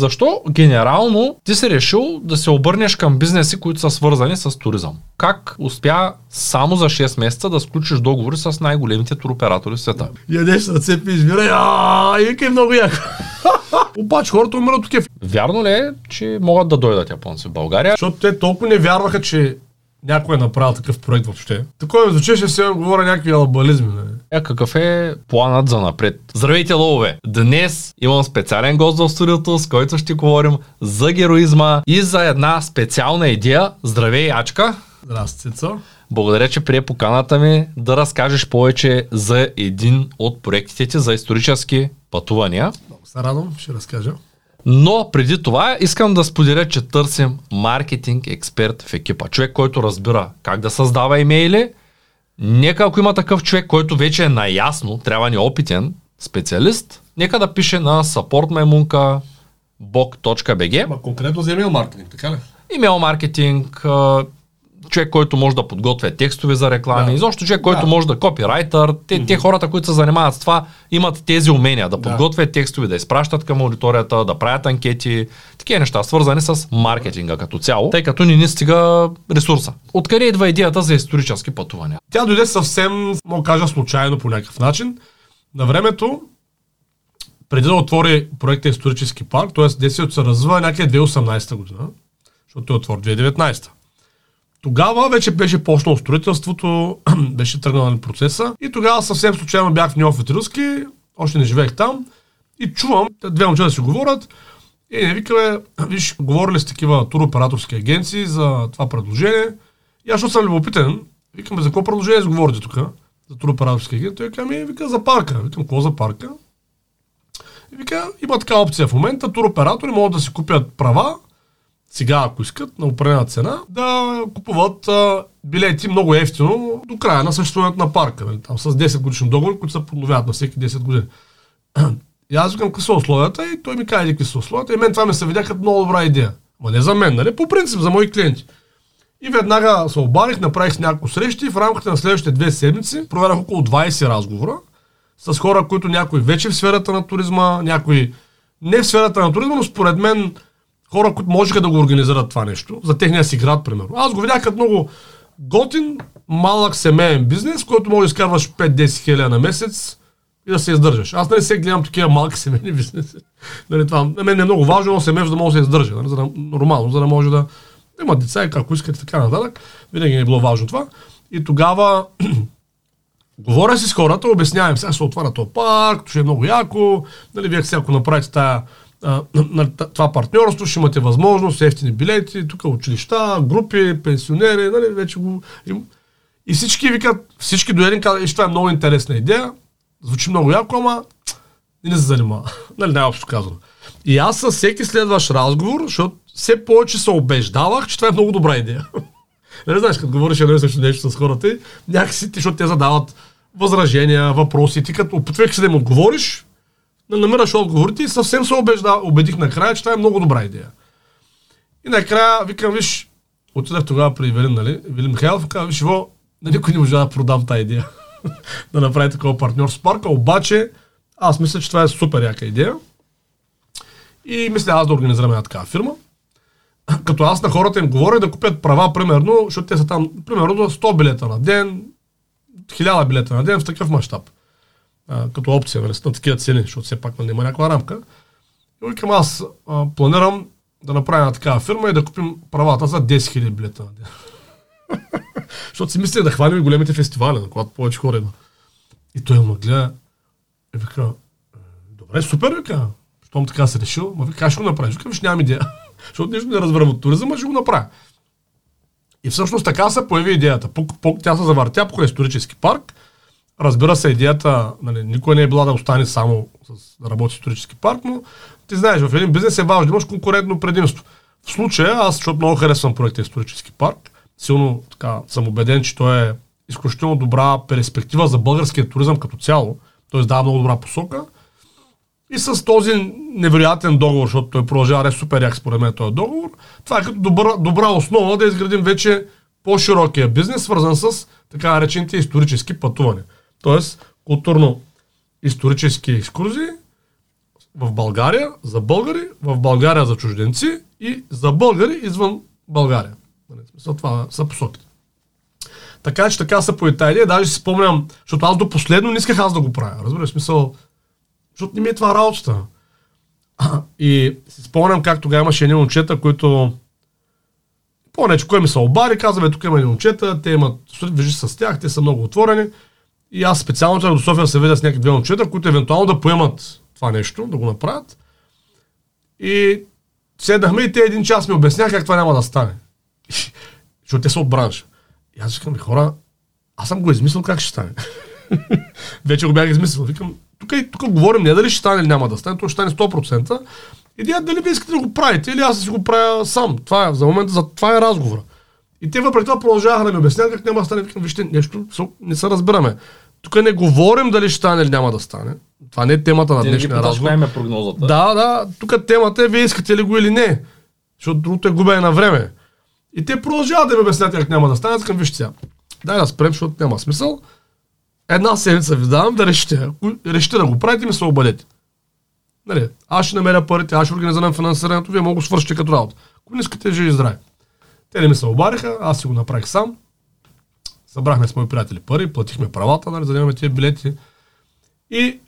защо генерално ти си решил да се обърнеш към бизнеси, които са свързани с туризъм? Как успя само за 6 месеца да сключиш договори с най-големите туроператори в света? Ядеш ръце, пиш бира, а, и много яко. Обаче хората умират от кеф. Вярно ли е, че могат да дойдат японци в България? Защото те толкова не вярваха, че някой е направил такъв проект въобще. Такова звучеше, се говоря някакви алабализми. Не? Е, какъв е планът за напред? Здравейте, ловове! Днес имам специален гост в студиото, с който ще говорим за героизма и за една специална идея. Здравей, Ачка! Здрасти, Цецо. Благодаря, че прие поканата ми да разкажеш повече за един от проектите ти за исторически пътувания. Много се радвам, ще разкажа. Но преди това искам да споделя, че търсим маркетинг експерт в екипа. Човек, който разбира как да създава имейли. Нека ако има такъв човек, който вече е наясно, трябва ни опитен специалист, нека да пише на supportmemunka.bog.bg Ма конкретно за имейл маркетинг, така ли? Имейл маркетинг, човек, който може да подготвя текстове за реклами, Да. да. изобщо човек, който Да. може да копирайтър. Те, те хората, които се занимават с това, имат тези умения да Да. подготвят текстове, да изпращат към аудиторията, да правят анкети, такива неща, свързани с маркетинга като цяло, тъй като ни не стига ресурса. Откъде идва идеята за исторически пътувания? Тя дойде съвсем, мога да кажа, случайно по някакъв начин. На времето, преди да отвори проекта Исторически парк, т.е. действието се развива някъде 2018 година, защото той отвори 2019. Тогава вече беше почнало строителството, беше тръгнал на процеса и тогава съвсем случайно бях в Неофит Руски, още не живеех там и чувам две момчета да си говорят и не викаме, виж, говорили с такива туроператорски агенции за това предложение и аз, защото съм любопитен, викам, бе, за какво предложение говорите тук? За туроператорски агент. Той ми, вика, за парка. Викам, какво за парка? И вика, има така опция в момента, туроператори могат да си купят права, сега ако искат, на определена цена, да купуват а, билети много ефтино до края на съществуването на парка. Нали? Там с 10 годишни договори, които се подновяват на всеки 10 години. И аз викам какви са условията и той ми каза какви са условията. И мен това ми се видя като много добра идея. Ма не за мен, нали? По принцип, за мои клиенти. И веднага се обадих, направих няколко срещи и в рамките на следващите две седмици проведах около 20 разговора с хора, които някои вече в сферата на туризма, някои не в сферата на туризма, но според мен хора, които можеха да го организират това нещо, за техния си град, примерно. Аз го видях като много готин, малък семейен бизнес, който може да изкарваш 5-10 хиляди на месец и да се издържаш. Аз не се гледам такива малки семейни бизнеси. Нали, това, на мен е много важно, но семейство да може да се издържа. Нали, за да, нормално, за да може да има деца и ако искате така нататък. Винаги ми е било важно това. И тогава говоря си с хората, обяснявам, сега се отваря този парк, ще е много яко, нали, вие сега ако направите тая, а, нали, т- това партньорство, ще имате възможност, ефтини билети, тук училища, групи, пенсионери, нали, вече го... И, и всички викат, всички до един казват, «Виж, това е много интересна идея, звучи много яко, ама не се занимава. нали, най-общо казано. И аз със всеки следващ разговор, защото все повече се убеждавах, че това е много добра идея. Не знаеш, като говориш едно и също нещо с хората, някакси, защото те задават възражения, въпроси, ти като опитвайки се да им отговориш, да намираш отговорите и съвсем се убежда, убедих накрая, че това е много добра идея. И накрая викам, виж, отидах тогава при Велин, нали, Велин Михайлов, казва, виж, Иво, на никой не може да продам тази идея. да направи такова партньор с парка, обаче аз мисля, че това е супер яка идея. И мисля аз да организираме една такава фирма. Като аз на хората им говоря да купят права, примерно, защото те са там, примерно, до 100 билета на ден, 1000 билета на ден в такъв мащаб. Като опция, нали, на такива цени, защото все пак няма някаква рамка. И викам, аз а, планирам да направя една такава фирма и да купим правата за 10 000 билета на защото си мисля да хванем и големите фестивали, на когато повече хора има. И той ме гледа и вика, «Е, добре, супер, вика, щом така се решил, ма вика, как ще го направиш? Викам, виж, нямам идея. Защото нищо не разбирам от туризъм, а ще го направя. И всъщност така се появи идеята. По, по, тя се завъртя по исторически парк. Разбира се, идеята нали, никой не е била да остане само с, да работи исторически парк, но ти знаеш, в един бизнес е важно да имаш конкурентно предимство. В случая, аз, защото много харесвам проекта Исторически парк, силно така, съм убеден, че той е изключително добра перспектива за българския туризъм като цяло. Той дава много добра посока. И с този невероятен договор, защото той продължава е супер як според мен този договор, това е като добра, добра основа да изградим вече по-широкия бизнес, свързан с така наречените исторически пътувания. Тоест, културно-исторически екскурзии, в България за българи, в България за чужденци и за българи извън България. Нали, смисъл, това са посоките. Така че така са по идея. Даже си спомням, защото аз до последно не исках аз да го правя. Разбираш, смисъл, защото не ми е това работата. И си спомням как тогава имаше едни момчета, които по-нече, кой ми се обади, каза, тук има едни момчета, те имат, вижи с тях, те са много отворени. И аз специално трябва до София да се видя с някакви две момчета, които евентуално да поемат това нещо, да го направят. И седнахме и те един час ми обясняха как това няма да стане. Защото те са от бранша. И аз викам, хора, аз съм го измислил как ще стане. Вече го бях измислил. Викам, тук, тук говорим не дали ще стане или няма да стане, то ще стане 100%. Идеята дали ви искате да го правите или аз си го правя сам. Това е, за момента за това е разговора. И те въпреки това продължаваха да ми обясняват как няма да стане. Викам, вижте, нещо не се разбираме. Тук не говорим дали ще стане или няма да стане. Това не е темата на днешния разговор. е прогнозата. Да, да. Тук темата е вие искате ли го или не. Защото другото е губене на време. И те продължават да ми обяснят как няма да стане. Аз към вижте сега. Дай да спрем, защото няма смисъл. Една седмица ви давам да решите. Ако решите да го правите, ми се обадете. Нали, аз ще намеря парите, аз ще организирам финансирането, вие мога да свършите като работа. Ако не искате, живи здрави. Те не ми се обадиха, аз си го направих сам. Събрахме с мои приятели пари, платихме правата, нали, за да имаме тези билети. И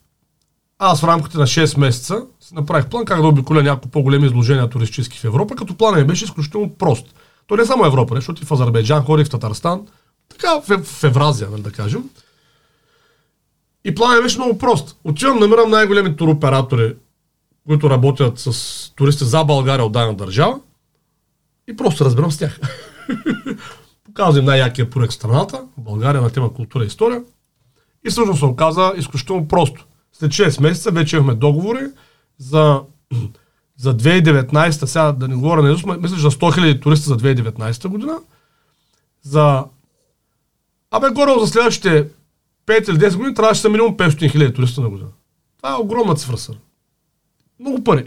аз в рамките на 6 месеца си направих план как да обиколя няколко по-големи изложения туристически в Европа, като плана ми беше изключително прост. То не е само Европа, защото и в Азербайджан, хори в Татарстан, така в, в Евразия, нали, да кажем. И планът беше много прост. Отивам, намирам най-големи туроператори, които работят с туристи за България от дадена държава и просто разбирам с тях. Показвам най-якия проект в страната, България на тема култура и история. И всъщност се оказа изключително просто. След 6 месеца вече имахме договори за, за 2019, сега да не говоря на мисля, за 100 000 туристи за 2019 година. За... Абе, горе за следващите 5 или 10 години трябваше да са минимум 500 хиляди туриста на година. Това е огромна цифра, сър. Много пари.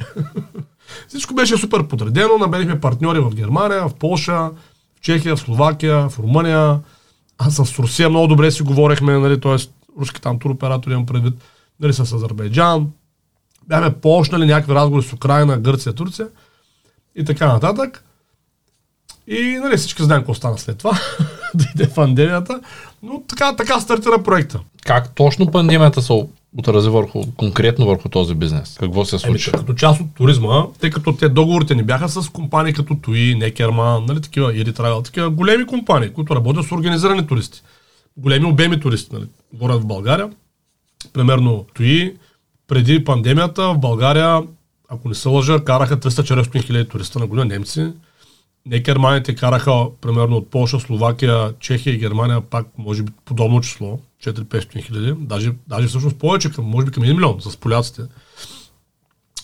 Всичко беше супер подредено, набелихме партньори в Германия, в Полша, в Чехия, в Словакия, в Румъния. А с Русия много добре си говорихме, нали, т.е. руски там туроператори имам предвид, нали, с Азербайджан. Бяхме почнали някакви разговори с Украина, Гърция, Турция и така нататък. И нали, всички знаем какво стана след това. Дойде пандемията. Но така, така стартира проекта. Как точно пандемията се отрази върху, конкретно върху този бизнес? Какво се случи? Еми, като част от туризма, тъй като те договорите ни бяха с компании като Туи, Некерман, нали, такива, Ири Travel, такива големи компании, които работят с организирани туристи. Големи обеми туристи, нали, говорят в България. Примерно Туи, преди пандемията в България, ако не се лъжа, караха 300-400 хиляди туриста на година немци. Не германите караха примерно от Польша, Словакия, Чехия и Германия пак може би подобно число, 4-500 хиляди, даже, даже всъщност повече, към, може би към 1 милион с поляците.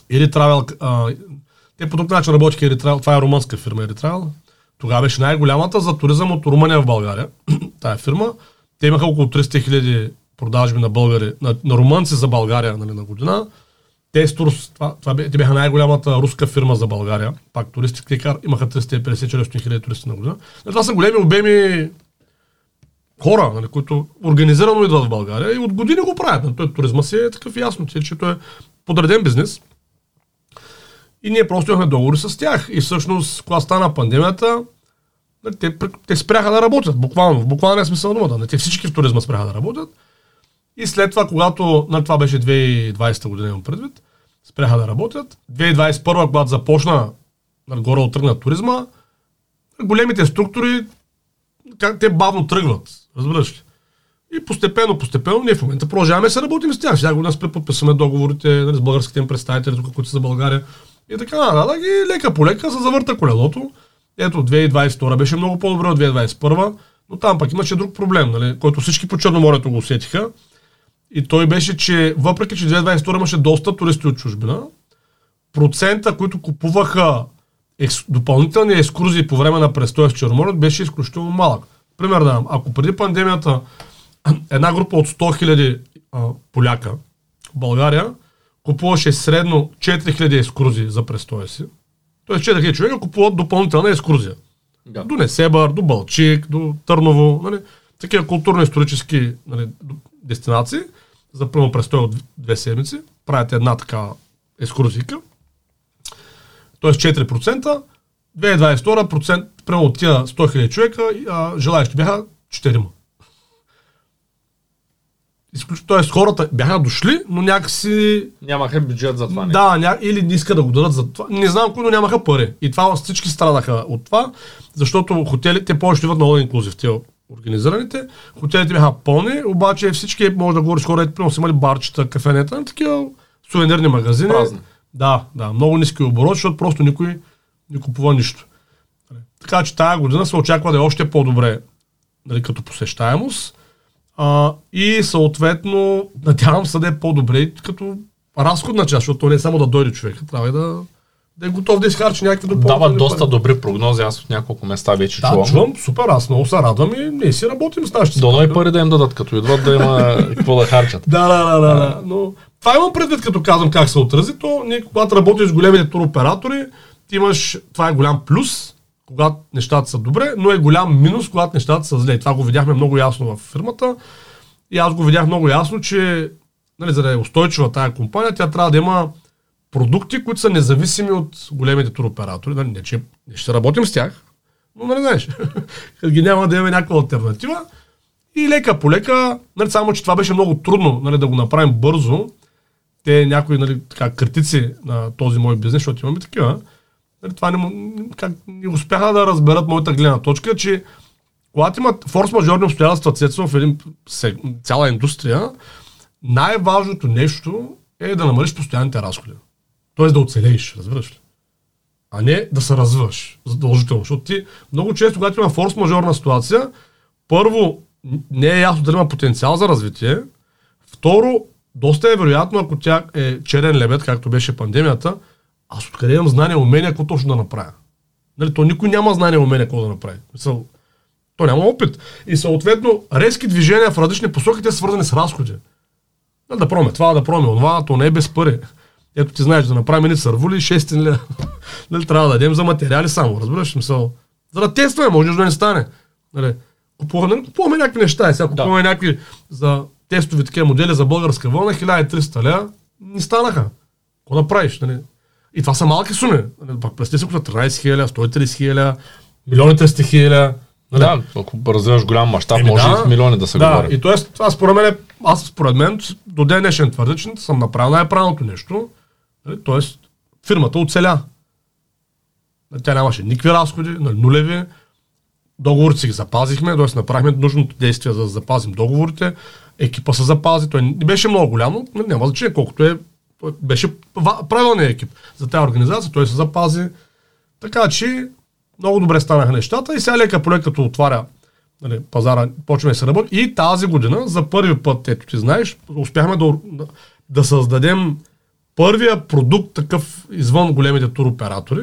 Или Travel, те по друг начин работиха Или Travel, това е румънска фирма Или Travel. Тогава беше най-голямата за туризъм от Румъния в България, тая фирма. Те имаха около 300 хиляди продажби на българи, на, на румънци за България нали, на година. Тестурс, това, това те бяха най-голямата руска фирма за България. Пак туристи, те кар, имаха 350-400 хиляди туристи на година. Но това са големи обеми хора, нали, които организирано идват в България и от години го правят. Нали, той туризма си е такъв ясно, че той е подреден бизнес. И ние просто имахме договори с тях. И всъщност, когато стана пандемията, нали, те, те спряха да работят, буквално, в буквалния смисъл на думата. Нали, те всички в туризма спряха да работят. И след това, когато, на това беше 2020 година, имам предвид, спряха да работят. 2021, когато започна нагоре от тръгна туризма, големите структури, как те бавно тръгват, разбираш ли? И постепенно, постепенно, ние в момента продължаваме да се работим с тях. Всяка година подписваме договорите нали, с българските им представители, тук, които са за България. И така нататък. И лека по лека се завърта колелото. Ето, 2022 беше много по-добре от 2021, но там пък имаше друг проблем, нали, който всички по Черноморието го усетиха. И той беше, че въпреки, че 2022 имаше доста туристи от чужбина, процента, които купуваха екс, допълнителни екскурзии по време на престоя в Черноморието беше изключително малък. Пример да ако преди пандемията една група от 100 000 поляка в България купуваше средно 4000 екскурзии за престоя си, т.е. 4000 човека купуват допълнителна екскурзия. Да. До Несебър, до Балчик, до Търново, нали, такива културно-исторически нали, дестинации – за пълно престой от две седмици, правите една така екскурзийка. Тоест 4%. 2022 процент, прямо от тия 100 000 човека, а, желаящи бяха 4 Изключ... Тоест хората бяха дошли, но някакси... Нямаха бюджет за това. Не. Да, ня... или не искат да го дадат за това. Не знам кои, но нямаха пари. И това всички страдаха от това, защото хотелите повече идват на All Inclusive, те организираните. Хотелите бяха пълни, обаче всички, може да говориш хората, примерно са имали барчета, кафенета, такива сувенирни магазини. Празни. Да, да, много ниски оборот, защото просто никой не купува нищо. Така че тази година се очаква да е още по-добре нали, като посещаемост. А, и съответно, надявам се да е по-добре и като разходна част, защото то не е само да дойде човек, трябва и да, да е готов да изхарчи някакви допълнителни Дава доста пари. добри прогнози, аз от няколко места вече Да, чувам. чувам, супер, аз много се радвам и ние си работим с нашите Доно и пари да им дадат, като идват да има какво да харчат. Да, да, да, да, да. Но това имам предвид, като казвам как се отрази, то ние, когато работиш с големите туроператори, ти имаш, това е голям плюс, когато нещата са добре, но е голям минус, когато нещата са зле. Това го видяхме много ясно в фирмата. И аз го видях много ясно, че нали, за да е устойчива тая компания, тя трябва да има продукти, които са независими от големите туроператори. Нали, не, че не ще работим с тях, но нали знаеш, ги няма да имаме някаква альтернатива. И лека по лека, нали, само че това беше много трудно нали, да го направим бързо. Те някои нали, така, критици на този мой бизнес, защото имаме такива, нали, това не, как, не успяха да разберат моята гледна точка, че когато имат форс-мажорни обстоятелства цецо в един, цяла индустрия, най-важното нещо е да намалиш постоянните разходи. Тоест да оцелееш, разбираш ли? А не да се развиваш задължително. Защото ти много често, когато има форс-мажорна ситуация, първо, не е ясно дали има потенциал за развитие. Второ, доста е вероятно, ако тя е черен лебед, както беше пандемията, аз откъде имам знания, умения, какво точно да направя. Нали, то никой няма знание, умения, какво да направи. Мисъл, то няма опит. И съответно, резки движения в различни посоки, те са свързани с разходи. Нали, да пробваме това, да пробваме това, то не е без пари. Ето ти знаеш, да направим ни сървули, 6 лева. нали, трябва да дадем за материали само, разбираш мисъл. За да тестваме, може да не стане. Нали, купуваме, нали, купуваме някакви неща, сега купуваме някакви за тестови такива модели за българска вълна, 1300 лева, не станаха. Какво да правиш? Нали? И това са малки суми. Нали, пак ако са 13 хиляди, 130 хиляди, милиони 300 хиляди. Нали? Да, ако развиваш голям мащаб, Еми може да. и милиони да се да, говори. и т.е. това според мен, е- аз според мен до ден днешен твърдя, че съм направил най-правилното нещо. Нали? Т.е. фирмата оцеля. Тя нямаше никакви разходи, нали, нулеви. Договорите си ги запазихме, т.е. направихме нужното действие за да запазим договорите. Екипа се запази, той не беше много голям, но нали, няма значение колкото е. Беше правилният екип за тази организация, той се запази. Така че много добре станаха нещата и сега лека по лека, като отваря нали, пазара, почваме да се работи. И тази година, за първи път, ето ти знаеш, успяхме да, да създадем първия продукт такъв извън големите туроператори.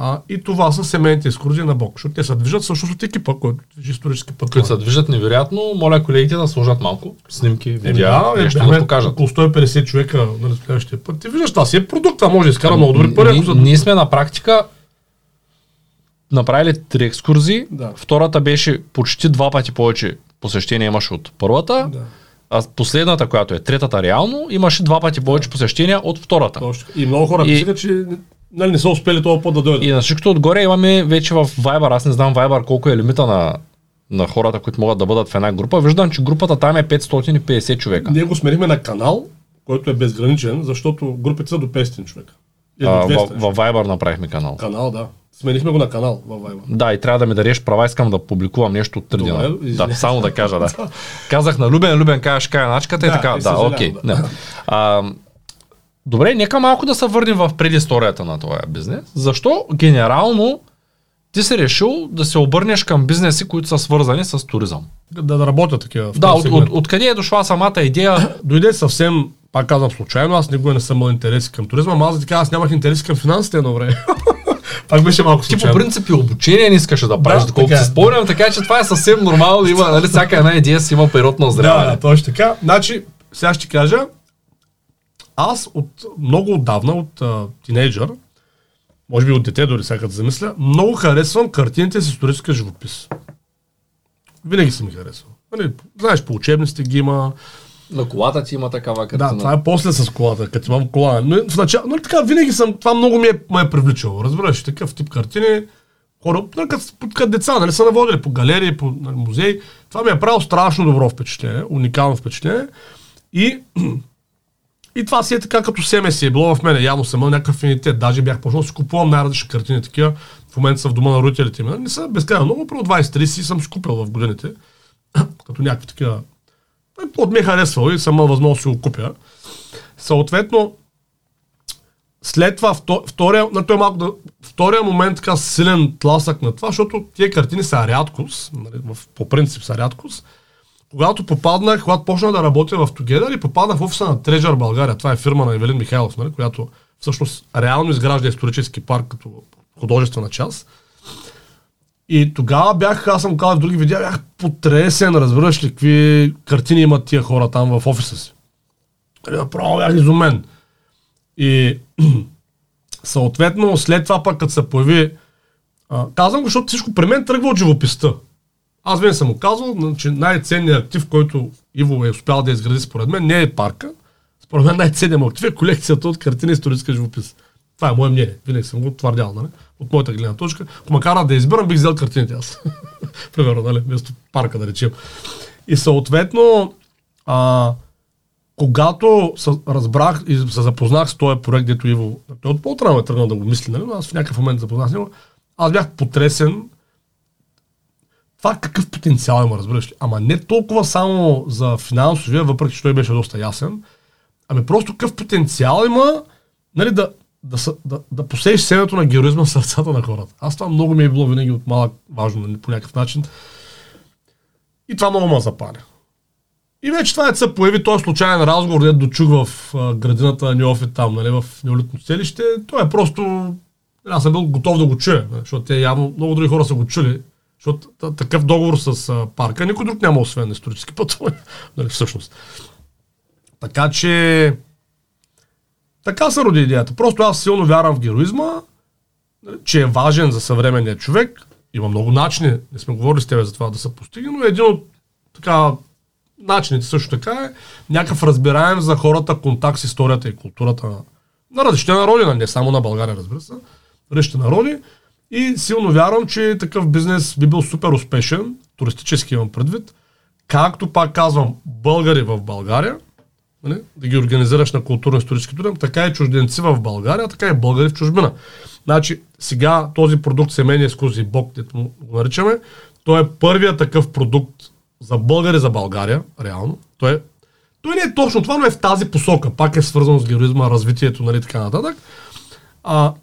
А, и това са семейните екскурзии на Бог, защото те се движат всъщност от екипа, който движи исторически път. Които се движат невероятно, моля колегите да сложат малко снимки, Еми видеа, да, нещо бяхме да покажат. Около 150 човека на следващия път. Ти виждаш, това си е продукт, това може да изкара много добри пари. Ние, сме на практика направили три екскурзии. Да. Втората беше почти два пъти повече посещения имаше от първата. Да. А последната, която е третата реално, имаше два пъти повече посещения от втората. И много хора И- писаха, че нали, не са успели този път да дойдат. И на всичкото отгоре имаме вече в Viber, аз не знам Viber колко е лимита на, на хората, които могат да бъдат в една група. Виждам, че групата там е 550 човека. Ние го сменихме на канал, който е безграничен, защото групите са до 500 човека. Или А, в, 200. в Viber направихме канал. Канал, да. Сменихме го на канал във Viber. Да, и трябва да ми дареш права, искам да публикувам нещо от 3 Добре, дена. извинявай. Да, само да кажа, да. Казах на Любен, Любен кажа, ще кажа начката и Да, така. и Да, окей. да. не. А, добре, нека малко да се върнем в предисторията на този бизнес. Защо генерално ти си решил да се обърнеш към бизнеси, които са свързани с туризъм? Да, да работя такива. в Да, от, от, откъде е дошла самата идея? Дойде съвсем, пак казвам случайно, аз никога не съм имал интереси към туризма, ама аз да кажа, аз нямах интереси към финансите едно време. пак беше малко Ти по случайно. принцип и обучение не искаше да правиш, Да, доколкото е. си спомням, така че това е съвсем нормално. Има, нали, всяка една идея си има период на Да, озряване. да, точно така. Значи, сега ще кажа, аз от много отдавна, от а, тинейджър, може би от дете дори сега като замисля, много харесвам картините с историческия живопис. Винаги съм ги харесвал. Нали, знаеш, по учебниците ги има, На колата ти има такава картина. Да, това е после с колата, като имам кола. Но в начало, но така, винаги съм, това много ми е, ме е привличало. Разбираш, такъв тип картини, хора, като, като деца, нали, са наводили по галерии, по нали, музеи. Това ми е правило страшно добро впечатление, уникално впечатление. И, и това си е така като семе си е било в мене. Явно съм имал някакъв афинитет. Даже бях почнал да си купувам най-различни картини такива. В момента са в дома на родителите ми. Не са безкрайно много, про 20-30 съм си купил в годините. като някакви такива от ми е и съм възможност си го купя. Съответно, след това, втория, на той малко втория момент така силен тласък на това, защото тия картини са рядкост, нали, по принцип са рядкост. Когато попаднах, когато почнах да работя в Together и попаднах в офиса на Treasure България, това е фирма на Евелин Михайлов, нали, която всъщност реално изгражда исторически парк като художествена част. И тогава бях, аз съм казал в други видеа, бях потресен, разбираш ли, какви картини имат тия хора там в офиса си. Нали, направо бях изумен. И съответно, след това пък, като се появи, казвам го, защото всичко при мен тръгва от живописта. Аз винаги съм му казвал, че най-ценният актив, който Иво е успял да изгради според мен, не е парка. Според мен най-ценният актив е колекцията от картина историческа живопис. Това е мое мнение. Винаги съм го твърдял, нали? От моята гледна точка. Ако ме кара да избирам, бих взел картините аз. Примерно, нали? Вместо парка, да речем. И съответно, а, когато разбрах и се запознах с този проект, дето Иво, той от по-отрано е тръгнал да го мисли, нали? аз в някакъв момент запознах с него, аз бях потресен това какъв потенциал има, разбираш ли? Ама не толкова само за финансовия, въпреки че той беше доста ясен, ами просто какъв потенциал има нали, да, да, да, да посееш семето на героизма в сърцата на хората. Аз това много ми е било винаги от малък важно нали, по някакъв начин. И това много ме запаля. И вече това е се появи този случайен разговор, дето дочух в а, градината на Неофит там, нали, в неолитно селище. Той е просто... Аз съм бил готов да го чуя, нали, защото те явно много други хора са го чули. Защото такъв договор с а, парка никой друг няма, освен исторически пътуване. нали, всъщност. Така че... Така се роди идеята. Просто аз силно вярвам в героизма, нали, че е важен за съвременния човек. Има много начини, не сме говорили с тебе за това да се постигне, но един от така начините също така е някакъв разбираем за хората контакт с историята и културата на, на различните народи, не само на България, разбира се, различните народи. И силно вярвам, че такъв бизнес би бил супер успешен, туристически имам предвид, както пак казвам, българи в България, нали, да ги организираш на културно-исторически туризъм, така и чужденци в България, така и българи в чужбина. Значи, сега този продукт семейния ексклюзив бок, дето го наричаме, той е първият такъв продукт за българи за България, реално. Той, е, той не е точно това, но е в тази посока. Пак е свързано с героизма, развитието, нали, така нататък. А,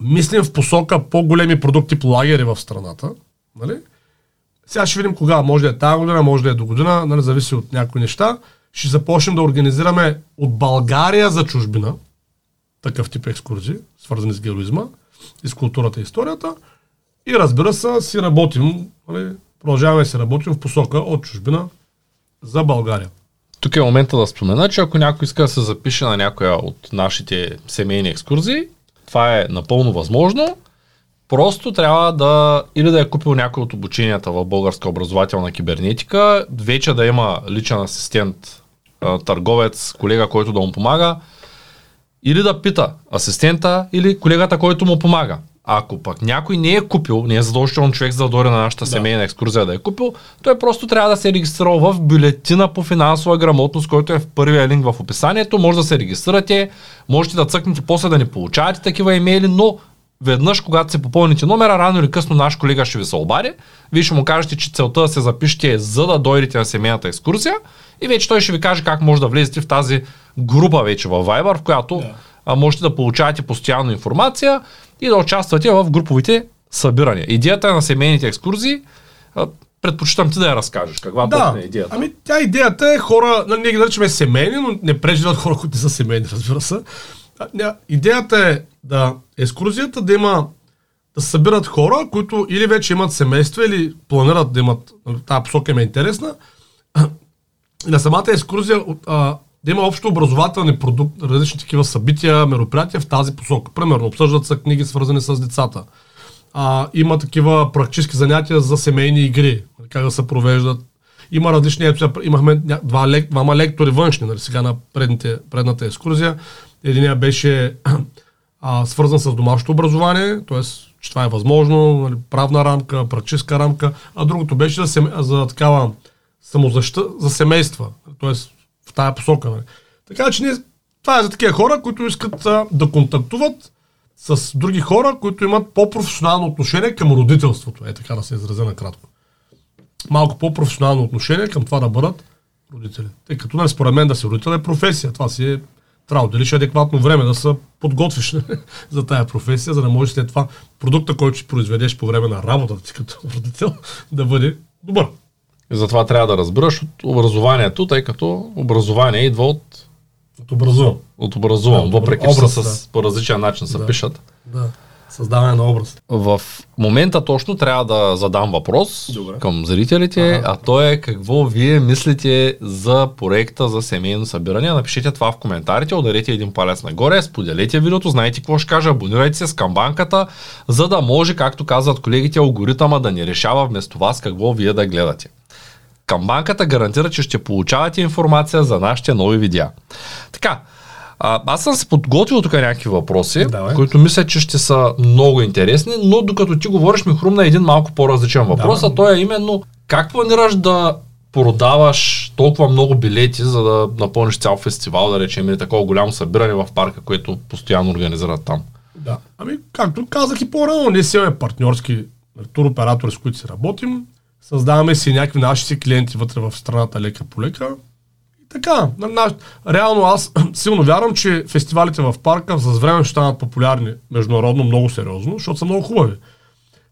мислим в посока по-големи продукти по лагери в страната. Нали? Сега ще видим кога. Може да е тази година, може да е до година, нали, зависи от някои неща. Ще започнем да организираме от България за чужбина такъв тип екскурзии, свързани с героизма и с културата и историята. И разбира се, си работим нали, продължаваме се работим в посока от чужбина за България. Тук е момента да спомена, че ако някой иска да се запише на някоя от нашите семейни екскурзии, това е напълно възможно. Просто трябва да или да е купил някой от обученията в българска образователна кибернетика, вече да има личен асистент, търговец, колега, който да му помага, или да пита асистента или колегата, който му помага. Ако пък някой не е купил, не е задължително човек за да дойде на нашата да. семейна екскурзия да е купил, той просто трябва да се регистрира в бюлетина по финансова грамотност, който е в първия линк в описанието. Може да се регистрирате, можете да цъкнете после да не получавате такива имейли, но веднъж, когато се попълните номера, рано или късно наш колега ще ви се обади. Вие ще му кажете, че целта да се запишете е за да дойдете на семейната екскурзия и вече той ще ви каже как може да влезете в тази група вече във Viber, в която да. можете да получавате постоянно информация и да участвате в груповите събирания. Идеята на семейните екскурзии, предпочитам ти да я разкажеш. Каква да. е идеята? Ами тя идеята е хора, нали, ние ги наричаме семейни, но не преживяват хора, които не са семейни, разбира се. Идеята е да екскурзията да има да се събират хора, които или вече имат семейство, или планират да имат, тази посока им е интересна. На самата екскурзия а, да има общо образователни продукти, различни такива събития, мероприятия в тази посока. Примерно, обсъждат се книги свързани с децата. А, има такива практически занятия за семейни игри, как да се провеждат. Има различни, ето имахме два, двама лектори външни, нали, сега на предната екскурзия. Единия беше а, свързан с домашното образование, т.е. че това е възможно, нали, правна рамка, практическа рамка, а другото беше за, сем... за такава самозащита за семейства, т.е. в тая посока. Нали. Така че ние, това е за такива хора, които искат а, да контактуват с други хора, които имат по-професионално отношение към родителството. Е така да се изразя накратко. Малко по-професионално отношение към това да бъдат родители. Тъй като, нали, според мен, да си родител е професия. Това си е трябва да отделиш адекватно време да се подготвиш за тая професия, за да можеш след това продукта, който ще произведеш по време на работата ти като родител, да бъде добър. И затова трябва да разбираш от образованието, тъй като образование идва от, От образуван. от образуван, Да, въпреки образ, че с, да. по различен начин се Да. пишат. Да. Създаване на образ. В момента точно трябва да задам въпрос Добре. към зрителите, Ага. а то е какво вие мислите за проекта за семейно събиране. Напишете това в коментарите, ударете един палец нагоре, споделете видеото, знаете какво ще кажа, абонирайте се с камбанката, за да може, както казват колегите, алгоритъма да ни решава вместо вас какво вие да гледате. Камбанката гарантира, че ще получавате информация за нашите нови видеа. Така, а, аз съм се подготвил тук някакви въпроси, Давай. които мисля, че ще са много интересни, но докато ти говориш ми хрумна един малко по-различен въпрос, Да. а той е именно как планираш да продаваш толкова много билети, за да напълниш цял фестивал, да речем, или такова голямо събиране в парка, което постоянно организират там. Да. Ами, както казах и по-рано, ние си имаме партньорски нали, туроператори, с които си работим. Създаваме си някакви наши си клиенти вътре в страната лека по лека. Така, на, реално аз силно вярвам, че фестивалите в парка с време ще станат популярни международно много сериозно, защото са много хубави.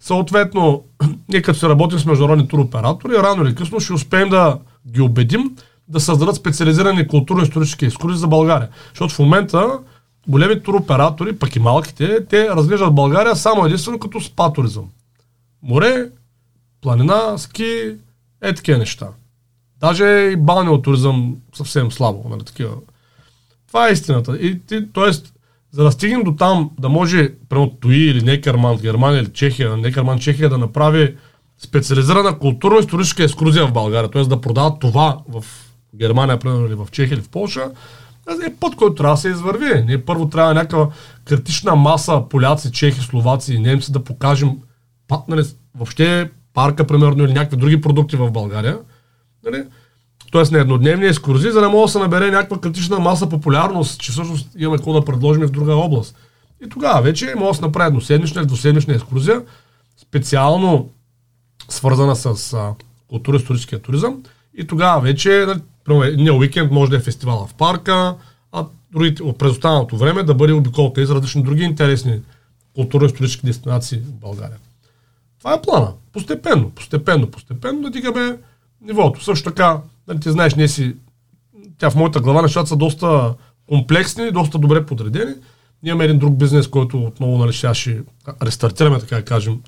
Съответно, ние като се работим с международни туроператори, рано или късно ще успеем да ги убедим да създадат специализирани културно-исторически екскурзии за България. Защото в момента големите туроператори, пък и малките, те разглеждат България само единствено като спа туризъм. Море, планина, ски, е такива неща. Даже и балнео туризъм съвсем слабо. Нали, такива. Това е истината. И, ти, тоест, за да стигнем до там, да може, примерно Туи или Некерман Германия или Чехия, Некерман Чехия да направи специализирана културно-историческа екскурзия в България, т.е. да продават това в Германия, примерно, или в Чехия или в Польша, е път, който трябва да се извърви. Ние първо трябва някаква критична маса поляци, чехи, словаци и немци да покажем пат, нали, въобще парка, примерно, или някакви други продукти в България. Нали? Тоест на еднодневни екскурзии, за да може да се набере някаква критична маса популярност, че всъщност имаме какво да предложим и в друга област. И тогава вече може да се направи едноседмична или двуседмична екскурзия, специално свързана с културо-историческия туризъм. И тогава вече, нали, примерно, едния уикенд може да е фестивала в парка, а другите, през останалото време да бъде обиколка из различни други интересни културно-исторически дестинации в България. Това е плана. Постепенно, постепенно, постепенно да дигаме нивото. Също така, нали, ти знаеш, ние си, тя в моята глава нещата са доста комплексни, доста добре подредени. Ние имаме един друг бизнес, който отново нали, ще рестартираме, така да кажем,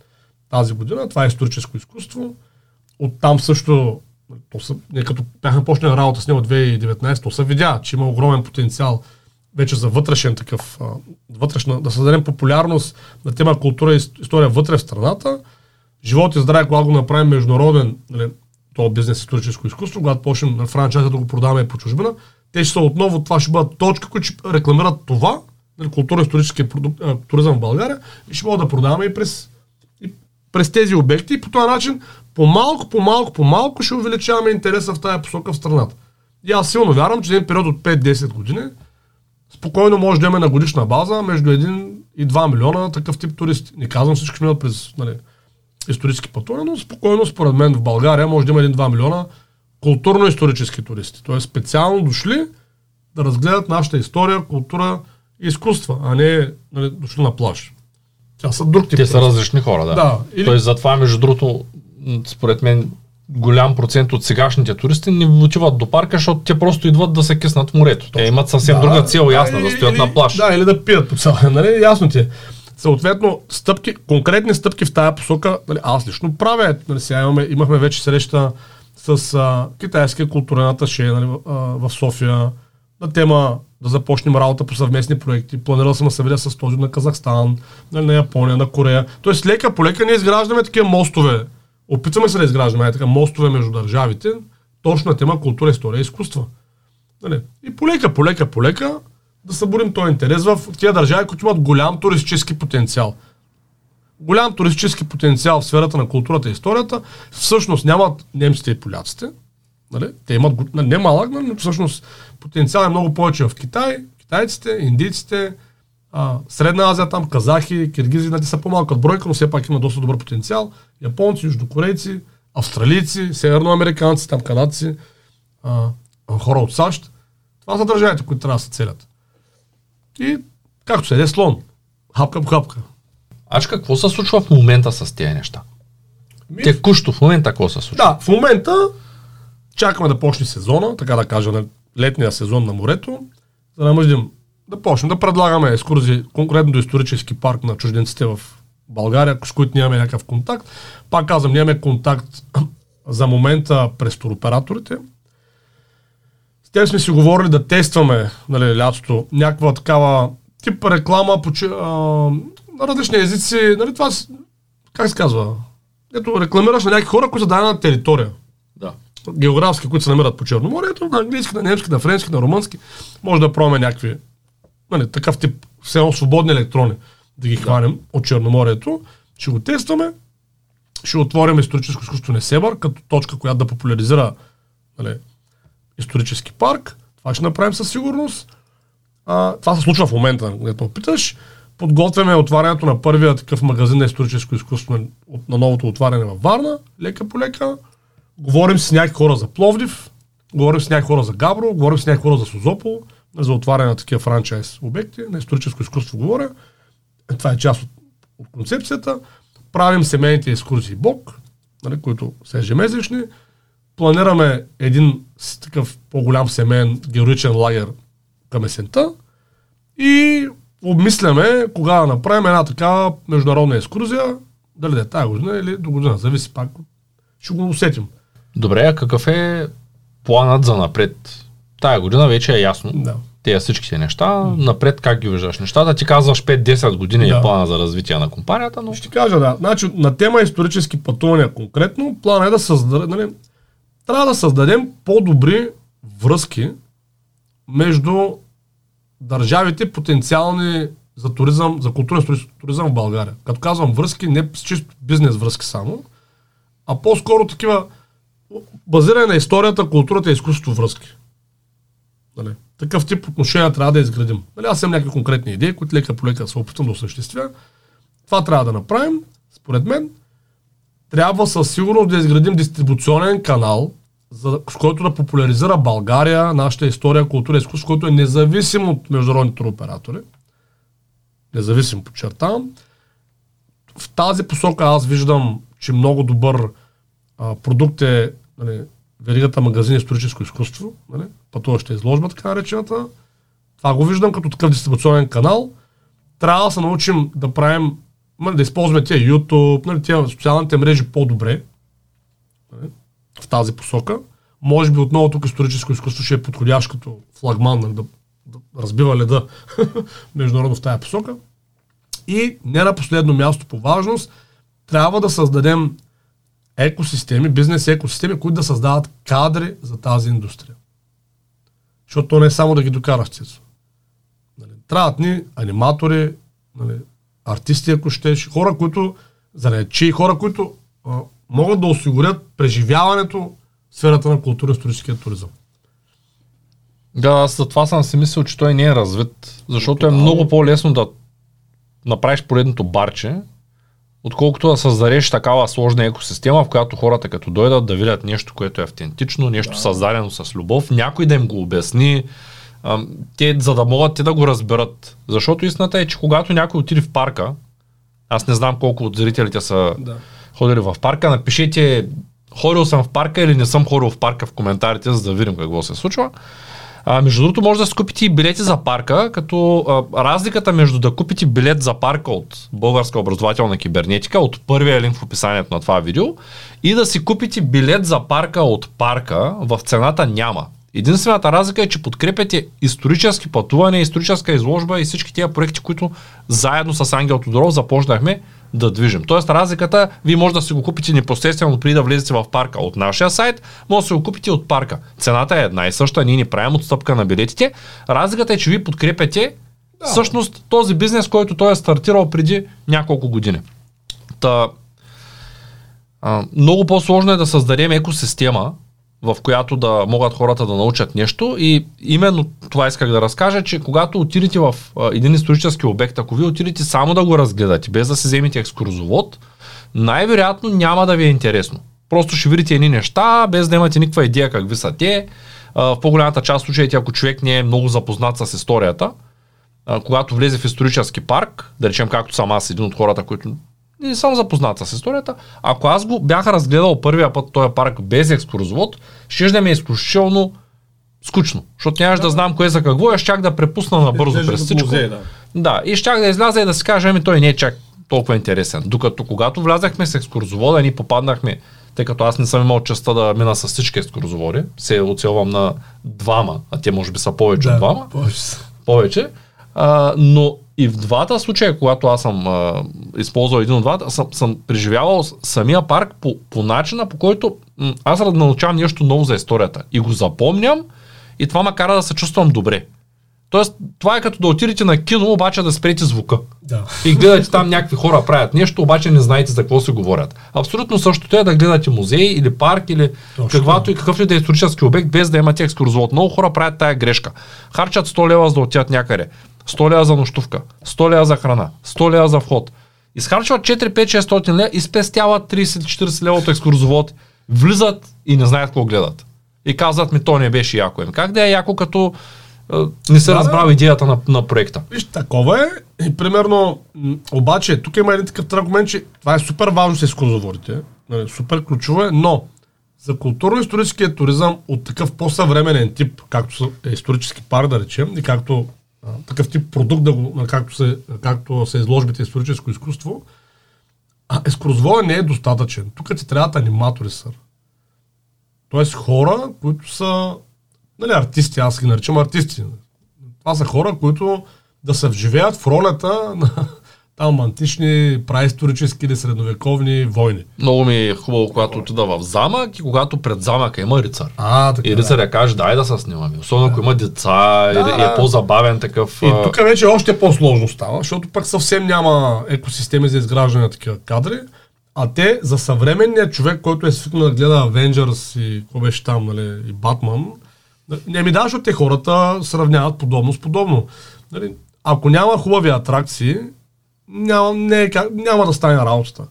тази година. Това е историческо изкуство. Оттам също, то са, ние като бяхме почнали работа с него от 2019, то се видя, че има огромен потенциал вече за вътрешен такъв, вътрешна, да създадем популярност на тема култура и ис- история вътре в страната. Живот и здраве, когато го направим международен, нали, то бизнес историческо изкуство, когато почнем на франчайза да го продаваме по чужбина, те ще са отново, това ще бъдат точки, които ще рекламират това, нали, културно-исторически продукт, а, туризъм в България и ще могат да продаваме и през, и през тези обекти и по този начин по-малко, по-малко, по-малко ще увеличаваме интереса в тази посока в страната. И аз силно вярвам, че един период от 5-10 години спокойно може да имаме на годишна база между 1 и 2 милиона такъв тип туристи. Не казвам всички минат през нали, исторически пътувания, но спокойно според мен в България може да има 1-2 милиона културно-исторически туристи. Тоест специално дошли да разгледат нашата история, култура и изкуства, а не нали, дошли на плаж. Тя са друг тип. Те са различни хора, да. Да, или- Тоест затова, между другото, според мен, голям процент от сегашните туристи не отиват до парка, защото те просто идват да се киснат в морето. Те имат съвсем друга цел, ясна, да стоят или- на плаж. Да, или да пият по нали? Ясно ти е. Съответно, стъпки, конкретни стъпки в тая посока, нали, аз лично правя. Нали, сега имаме, имахме вече среща с а, китайския културен аташе нали, а, в София на тема да започнем работа по съвместни проекти. Планирал съм да се видя с този на Казахстан, нали, на Япония, на Корея. Тоест лека по лека ние изграждаме такива мостове. Опитваме се да изграждаме е, така, мостове между държавите, точно на тема култура, история и изкуство. Нали? И полека, полека, полека да събудим този интерес в тия държави, които имат голям туристически потенциал. Голям туристически потенциал в сферата на културата и историята всъщност нямат немците и поляците. Нали? Те имат не малък, но всъщност потенциал е много повече в Китай, китайците, индийците, а, Средна Азия, там казахи, киргизи, нали, са по-малко от бройка, но все пак има доста добър потенциал. Японци, южнокорейци, австралийци, северноамериканци, там канадци, а, хора от САЩ. Това са държавите, които трябва да се целят. И както се е слон, хапка по хапка. Ач какво се случва в момента с тези неща? Ми... Текущо в момента какво се случва? Да, в момента чакаме да почне сезона, така да кажа, на летния сезон на морето, за да можем да почнем да предлагаме екскурзии конкретно до исторически парк на чужденците в България, с които нямаме някакъв контакт. Пак казвам, нямаме контакт за момента през туроператорите. С тях сме си говорили да тестваме нали, лятото някаква такава тип реклама по, а, на различни езици. Нали, това, как се казва? Ето, рекламираш на някакви хора, които са дадена територия. Да. Географски, които се намират по Черноморието, на английски, на немски, на френски, на румънски. Може да пробваме някакви нали, такъв тип все едно свободни електрони да ги да. хванем от Черноморието. Ще го тестваме. Ще отворим историческо изкуство Несебър, като точка, която да популяризира нали, исторически парк. Това ще направим със сигурност. А, това се случва в момента, където ме питаш. Подготвяме отварянето на първия такъв магазин на историческо изкуство на, на новото отваряне във Варна, лека по лека. Говорим с някакви хора за Пловдив, говорим с някакви хора за Габро, говорим с някакви хора за Созопол, за отваряне на такива франчайз обекти, на историческо изкуство говоря. Това е част от, от концепцията. Правим семейните екскурзии Бог, нали, които са ежемесечни. Планираме един такъв по-голям семейен героичен лагер към есента и обмисляме кога да направим една такава международна екскурзия, дали да е тази година или до година, зависи пак. Ще го усетим. Добре, а какъв е планът за напред? Тая година вече е ясно. Да. Тези всичките неща. Mm. Напред как ги виждаш нещата? Ти казваш 5-10 години да. е плана за развитие на компанията, но... Ще кажа, да. Значи, на тема исторически пътувания конкретно, плана е да създадем, нали, трябва да създадем по-добри връзки между държавите потенциални за туризъм, за културен туризъм в България. Като казвам връзки, не чисто бизнес връзки само, а по-скоро такива базиране на историята, културата и изкуството връзки. Нали? Такъв тип отношения трябва да изградим. Нали? Аз имам някакви конкретни идеи, които лека по лека се опитвам да осъществя. Това трябва да направим, според мен. Трябва със сигурност да изградим дистрибуционен канал, за, с който да популяризира България, нашата история, култура и изкуство, който е независим от международните туроператори. Независим, подчертавам. В тази посока аз виждам, че много добър а, продукт е нали, веригата магазин историческо изкуство, нали? пътуваща изложба, така наречената. Това го виждам като такъв дистрибуционен канал. Трябва да се научим да правим, да използваме тия YouTube, нали, тия социалните мрежи по-добре нали, в тази посока. Може би отново тук историческо изкуство ще е подходящ като флагман нали, да, да разбива леда международно в тази посока. И не на последно място по важност, трябва да създадем екосистеми, бизнес екосистеми, които да създават кадри за тази индустрия. Защото то не е само да ги докараш цицо. Нали, трябват ни аниматори, нали, артисти, ако щеш, хора, които, занечи, хора, които а, могат да осигурят преживяването в сферата на културно-историческия туризъм. Да, аз за това съм си мислил, че той не е развит, защото е много по-лесно да направиш поредното барче, отколкото да създадеш такава сложна екосистема, в която хората като дойдат да видят нещо, което е автентично, нещо да. създадено с любов, някой да им го обясни, те, за да могат те да го разберат. Защото истината е, че когато някой отиде в парка, аз не знам колко от зрителите са да. ходили в парка, напишете ходил съм в парка или не съм ходил в парка в коментарите, за да видим какво се случва. А, между другото, може да си купите и билети за парка, като а, разликата между да купите билет за парка от Българска образователна кибернетика, от първия линк в описанието на това видео, и да си купите билет за парка от парка, в цената няма. Единствената разлика е, че подкрепяте исторически пътуване, историческа изложба и всички тези проекти, които заедно с Ангел Тодоров започнахме да движим. Тоест разликата, вие може да си го купите непосредствено преди да влезете в парка от нашия сайт, може да си го купите от парка. Цената е една и съща, ние ни правим отстъпка на билетите. Разликата е, че вие подкрепяте да. всъщност този бизнес, който той е стартирал преди няколко години. Та, а, много по-сложно е да създадем екосистема, в която да могат хората да научат нещо и именно това исках да разкажа, че когато отидете в един исторически обект, ако вие отидете само да го разгледате, без да се вземете екскурзовод, най-вероятно няма да ви е интересно. Просто ще видите едни неща, без да имате никаква идея какви са те. В по-голямата част от случаите, ако човек не е много запознат с историята, когато влезе в исторически парк, да речем както съм аз, един от хората, които не съм запознат с историята. Ако аз го бях разгледал първия път този парк без екскурзовод, ще да ми е изключително скучно. Защото нямаш да, да знам кое за какво, и щях да препусна набързо през всичко. Музей, да. да, и щях да изляза и да си кажа, ами той не е чак толкова интересен. Докато когато влязахме с екскурзовода, ние попаднахме, тъй като аз не съм имал частта да мина с всички екскурзоводи, се оцелвам на двама, а те може би са повече да, от двама. Повече. повече. А, но и в двата случая, когато аз съм а, използвал един от двата, съм, съм преживявал самия парк по, по начина, по който м- аз научавам нещо ново за историята. И го запомням и това ма кара да се чувствам добре. Тоест, това е като да отидете на кино, обаче да спрете звука. Да. И гледате там някакви хора правят нещо, обаче не знаете за какво се говорят. Абсолютно същото е да гледате музей или парк или Точно. каквато и какъв ли да е исторически обект, без да имате екскурзовод. Много хора правят тая грешка. Харчат 100 лева за да отидат някъде. 100 лева за нощувка, 100 лева за храна, 100 лева за вход. Изхарчват 4-5-600 лева и спестяват 30-40 лева от екскурзовод, влизат и не знаят какво гледат. И казват ми, то не беше яко. Им. Как да е яко, като не се да, разбрал идеята на, на проекта. Виж, такова е. И примерно, обаче, тук има един такъв аргумент, че това е супер важно с екскурзоводите. Нали, супер ключово е, но за културно-историческия туризъм от такъв по-съвременен тип, както е исторически парк, да речем, и както такъв тип продукт, да го, както, се, както са изложбите историческо изкуство, а ескурзовоя не е достатъчен. Тук ти трябват аниматори, сър. Тоест хора, които са нали, артисти, аз ги наричам артисти. Това са хора, които да се вживеят в ролята на, там антични, праисторически или средновековни войни. Много ми е хубаво, когато отида в замък и когато пред замъка има рицар. А, така, и рицаря да. каже, дай да се снимаме. Особено ако има деца да, или е по-забавен такъв. И тук вече още по-сложно става, защото пък съвсем няма екосистеми за изграждане на такива кадри. А те за съвременния човек, който е свикнал да гледа Avengers и какво беше там, нали, и Батман, не ми да, защото те хората сравняват подобно с подобно. Нали, ако няма хубави атракции, няма, не, е няма да стане работата.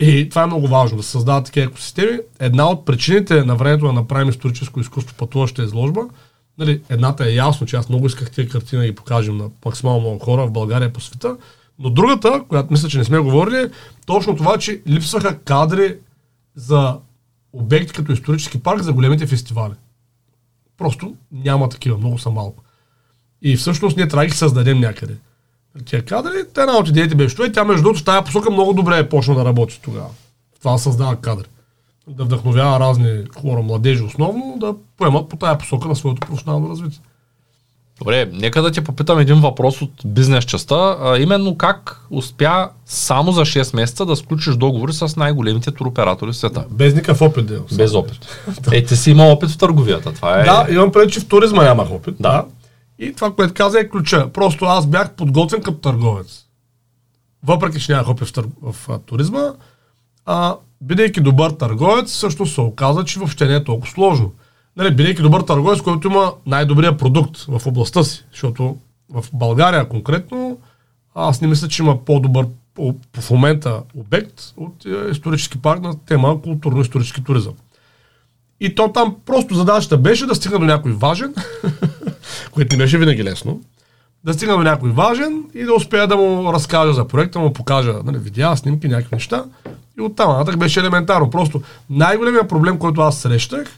И това е много важно, да се създават такива екосистеми. Една от причините на времето да направим историческо изкуство пътуваща изложба, нали, едната е ясно, че аз много исках тези картини да ги покажем на максимално много хора в България по света, но другата, която мисля, че не сме говорили, е точно това, че липсваха кадри за обекти като исторически парк за големите фестивали. Просто няма такива, много са малко. И всъщност ние трябва да ги създадем някъде тия кадри. Те една от идеите беше и тя между другото в тази посока много добре е почна да работи тогава. Това създава кадри. Да вдъхновява разни хора, младежи основно, да поемат по тази посока на своето професионално развитие. Добре, нека да ти попитам един въпрос от бизнес частта, а именно как успя само за 6 месеца да сключиш договори с най-големите туроператори в света? Без никакъв опит. Да, Без опит. е, ти си имал опит в търговията. Това е... Да, имам преди, че в туризма нямах опит. Да. И това, което каза е ключа. Просто аз бях подготвен като търговец. Въпреки, че нямах опит в, тър... в, в туризма, а, бидейки добър търговец, също се оказа, че въобще не е толкова сложно. Нали, бидейки добър търговец, който има най-добрия продукт в областта си, защото в България конкретно, аз не мисля, че има по-добър по, по в момента обект от е, исторически парк на тема културно-исторически туризъм. И то там просто задачата беше да стигна до някой важен, което не беше винаги лесно, да стигна до някой важен и да успея да му разкажа за проекта, му покажа нали, видеа, снимки, някакви неща. И оттам нататък беше елементарно. Просто най-големият проблем, който аз срещах,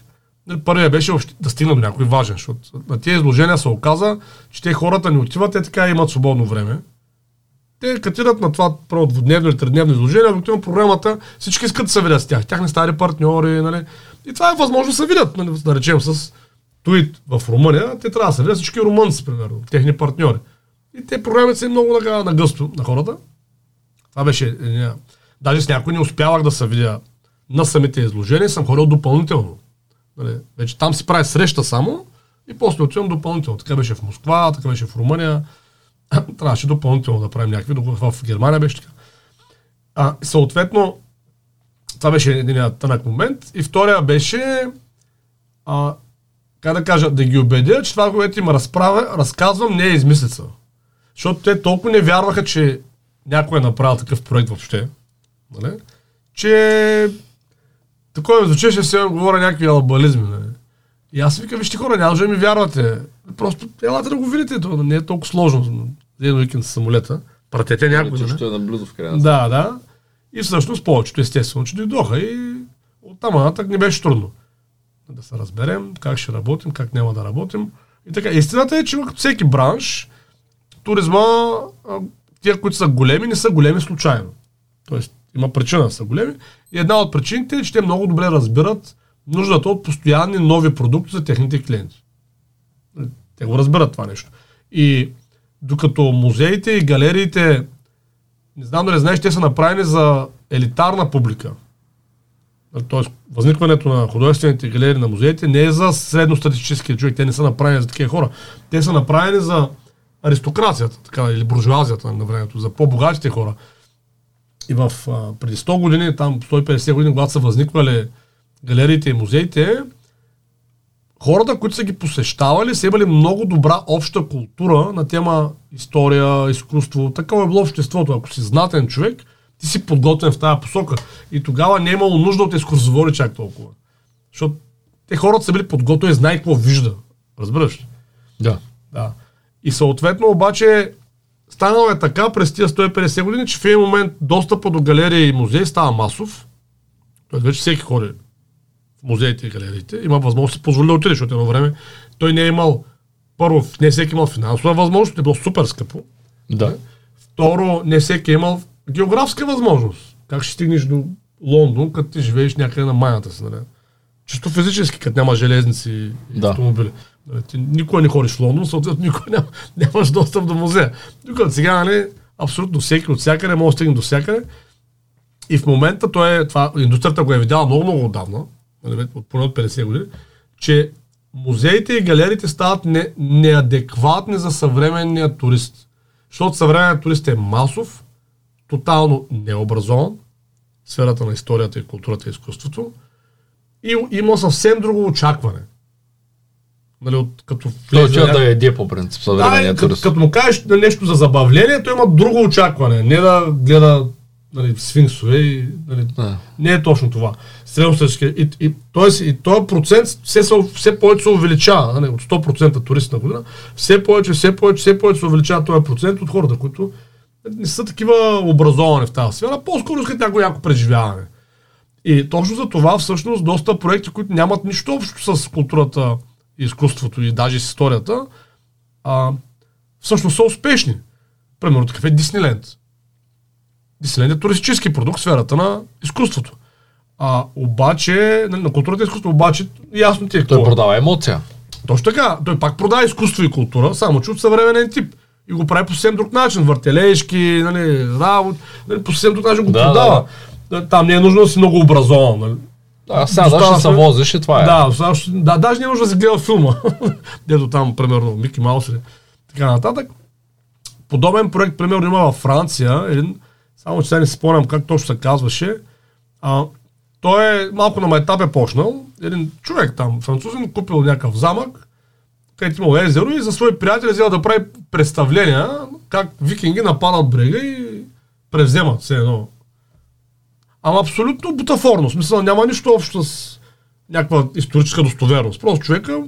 нали, първият беше да стигна до някой важен, защото на тези изложения се оказа, че те хората не отиват, те така имат свободно време. Те катират на това първо двудневно или тридневно изложение, обикновено програмата всички искат да се видят с тях. Тяхни стари партньори, нали. И това е възможно да се видят, нали, да речем с Туит в Румъния, те трябва да се видят всички румънци, примерно, техни партньори. И те програмите са много така нагъсто на хората. Това беше... Даже с някой не успявах да се видя на самите изложения, съм ходил допълнително. Нали, вече там си прави среща само и после отивам допълнително. Така беше в Москва, така беше в Румъния. Трябваше допълнително да правим някакви, докато в Германия беше така. А, съответно, това беше единият тънък момент. И втория беше, а, как да кажа, да ги убедя, че това, което им разправя, разказвам, не е измислица. Защото те толкова не вярваха, че някой е направил такъв проект въобще, нали? че такова звучеше, се говоря някакви албализми. Нали? И аз викам, вижте хора, няма да ми вярвате. Просто елате да го видите, то не е толкова сложно. Един уикенд с самолета. Пратете някой. Ето, Нали? що е наблизо в крайна Да, да. И всъщност повечето естествено, че дойдоха и оттам нататък не беше трудно. Да се разберем как ще работим, как няма да работим. И така, истината е, че като всеки бранш, туризма, тия, които са големи, не са големи случайно. Тоест, има причина да са големи. И една от причините е, че те много добре разбират нуждата от постоянни нови продукти за техните клиенти. Те го разбират това нещо. И докато музеите и галериите, не знам дали знаеш, те са направени за елитарна публика. Тоест, възникването на художествените галерии на музеите не е за средностатистическия човек, те не са направени за такива хора. Те са направени за аристокрацията, така, или буржуазията на времето, за по-богатите хора. И в а, преди 100 години, там 150 години, когато са възниквали галериите и музеите, хората, които са ги посещавали, са имали много добра обща култура на тема история, изкуство. Такова е било обществото. Ако си знатен човек, ти си подготвен в тази посока. И тогава не е имало нужда от екскурзовори чак толкова. Защото те хората са били подготвени и знаят какво вижда. Разбираш ли? Да. Да. И съответно обаче станало е така през тия 150 години, че в един момент достъпа до галерии и музеи става масов. Тоест вече всеки ходи в музеите и галериите. Има възможност да си позволи да отиде, защото едно време той не е имал първо, не всеки е имал финансова възможност, е било супер скъпо. Да. Второ, не всеки е имал географска възможност. Как ще стигнеш до Лондон, като ти живееш някъде на майната си, нали? Чисто физически, като няма железници и Да. автомобили. Нали, Ти никога не ходиш в Лондон, съответно никога няма, нямаш достъп до музея. Докато сега, нали, абсолютно всеки от всякъде може да стигне до всякъде. И в момента той е, това, индустрията го е видяла много, много отдавна, нали, от поне от 50 години, че музеите и галериите стават не, неадекватни за съвременния турист. Защото съвременният турист е масов, тотално необразован в сферата на историята и културата и изкуството и има съвсем друго очакване. Нали, от, като Той влезе да яде по принцип да, съвременния и като, турист. като му кажеш на нещо за забавление, той има друго очакване. Не да гледа нали, сфинксове и нали, Да. не е точно това. Средностатистически. И, и, тоест, и този процент все, се, все повече се увеличава. Нали, от 100% туристи на година, все повече, все повече, все повече се увеличава този процент от хората, които не са такива образовани в тази сфера, по-скоро искат някакво яко преживяване. И точно за това всъщност доста проекти, които нямат нищо общо с културата, изкуството и даже с историята, а, всъщност са успешни. Примерно такъв е Дисниленд. Дисниленд е туристически продукт в сферата на изкуството. А, обаче, нали, на културата и изкуство, обаче, ясно ти е Той какво. продава емоция. Точно така. Той пак продава изкуство и култура, само че от съвременен тип. И го прави по съвсем друг начин. Въртележки, нали, работ, нали, по съвсем друг начин го Да, продава. Там не е нужно да си много образован. Нали. Да, сега ще Достатъчно се возиш и това е. Да, сега ще- да, даже не е нужно да си гледа филма. Дето там, примерно, Мики Маус или така нататък. Подобен проект, примерно, има във Франция. Един, само че сега не си спомням как точно се казваше. А, той е малко на майтап е почнал. Един човек там, французин, купил някакъв замък, където имал езеро и за свои приятели взел да прави представления как викинги нападат брега и превземат все едно. Ама абсолютно бутафорно. Смисъл няма нищо общо с някаква историческа достоверност. Просто човека,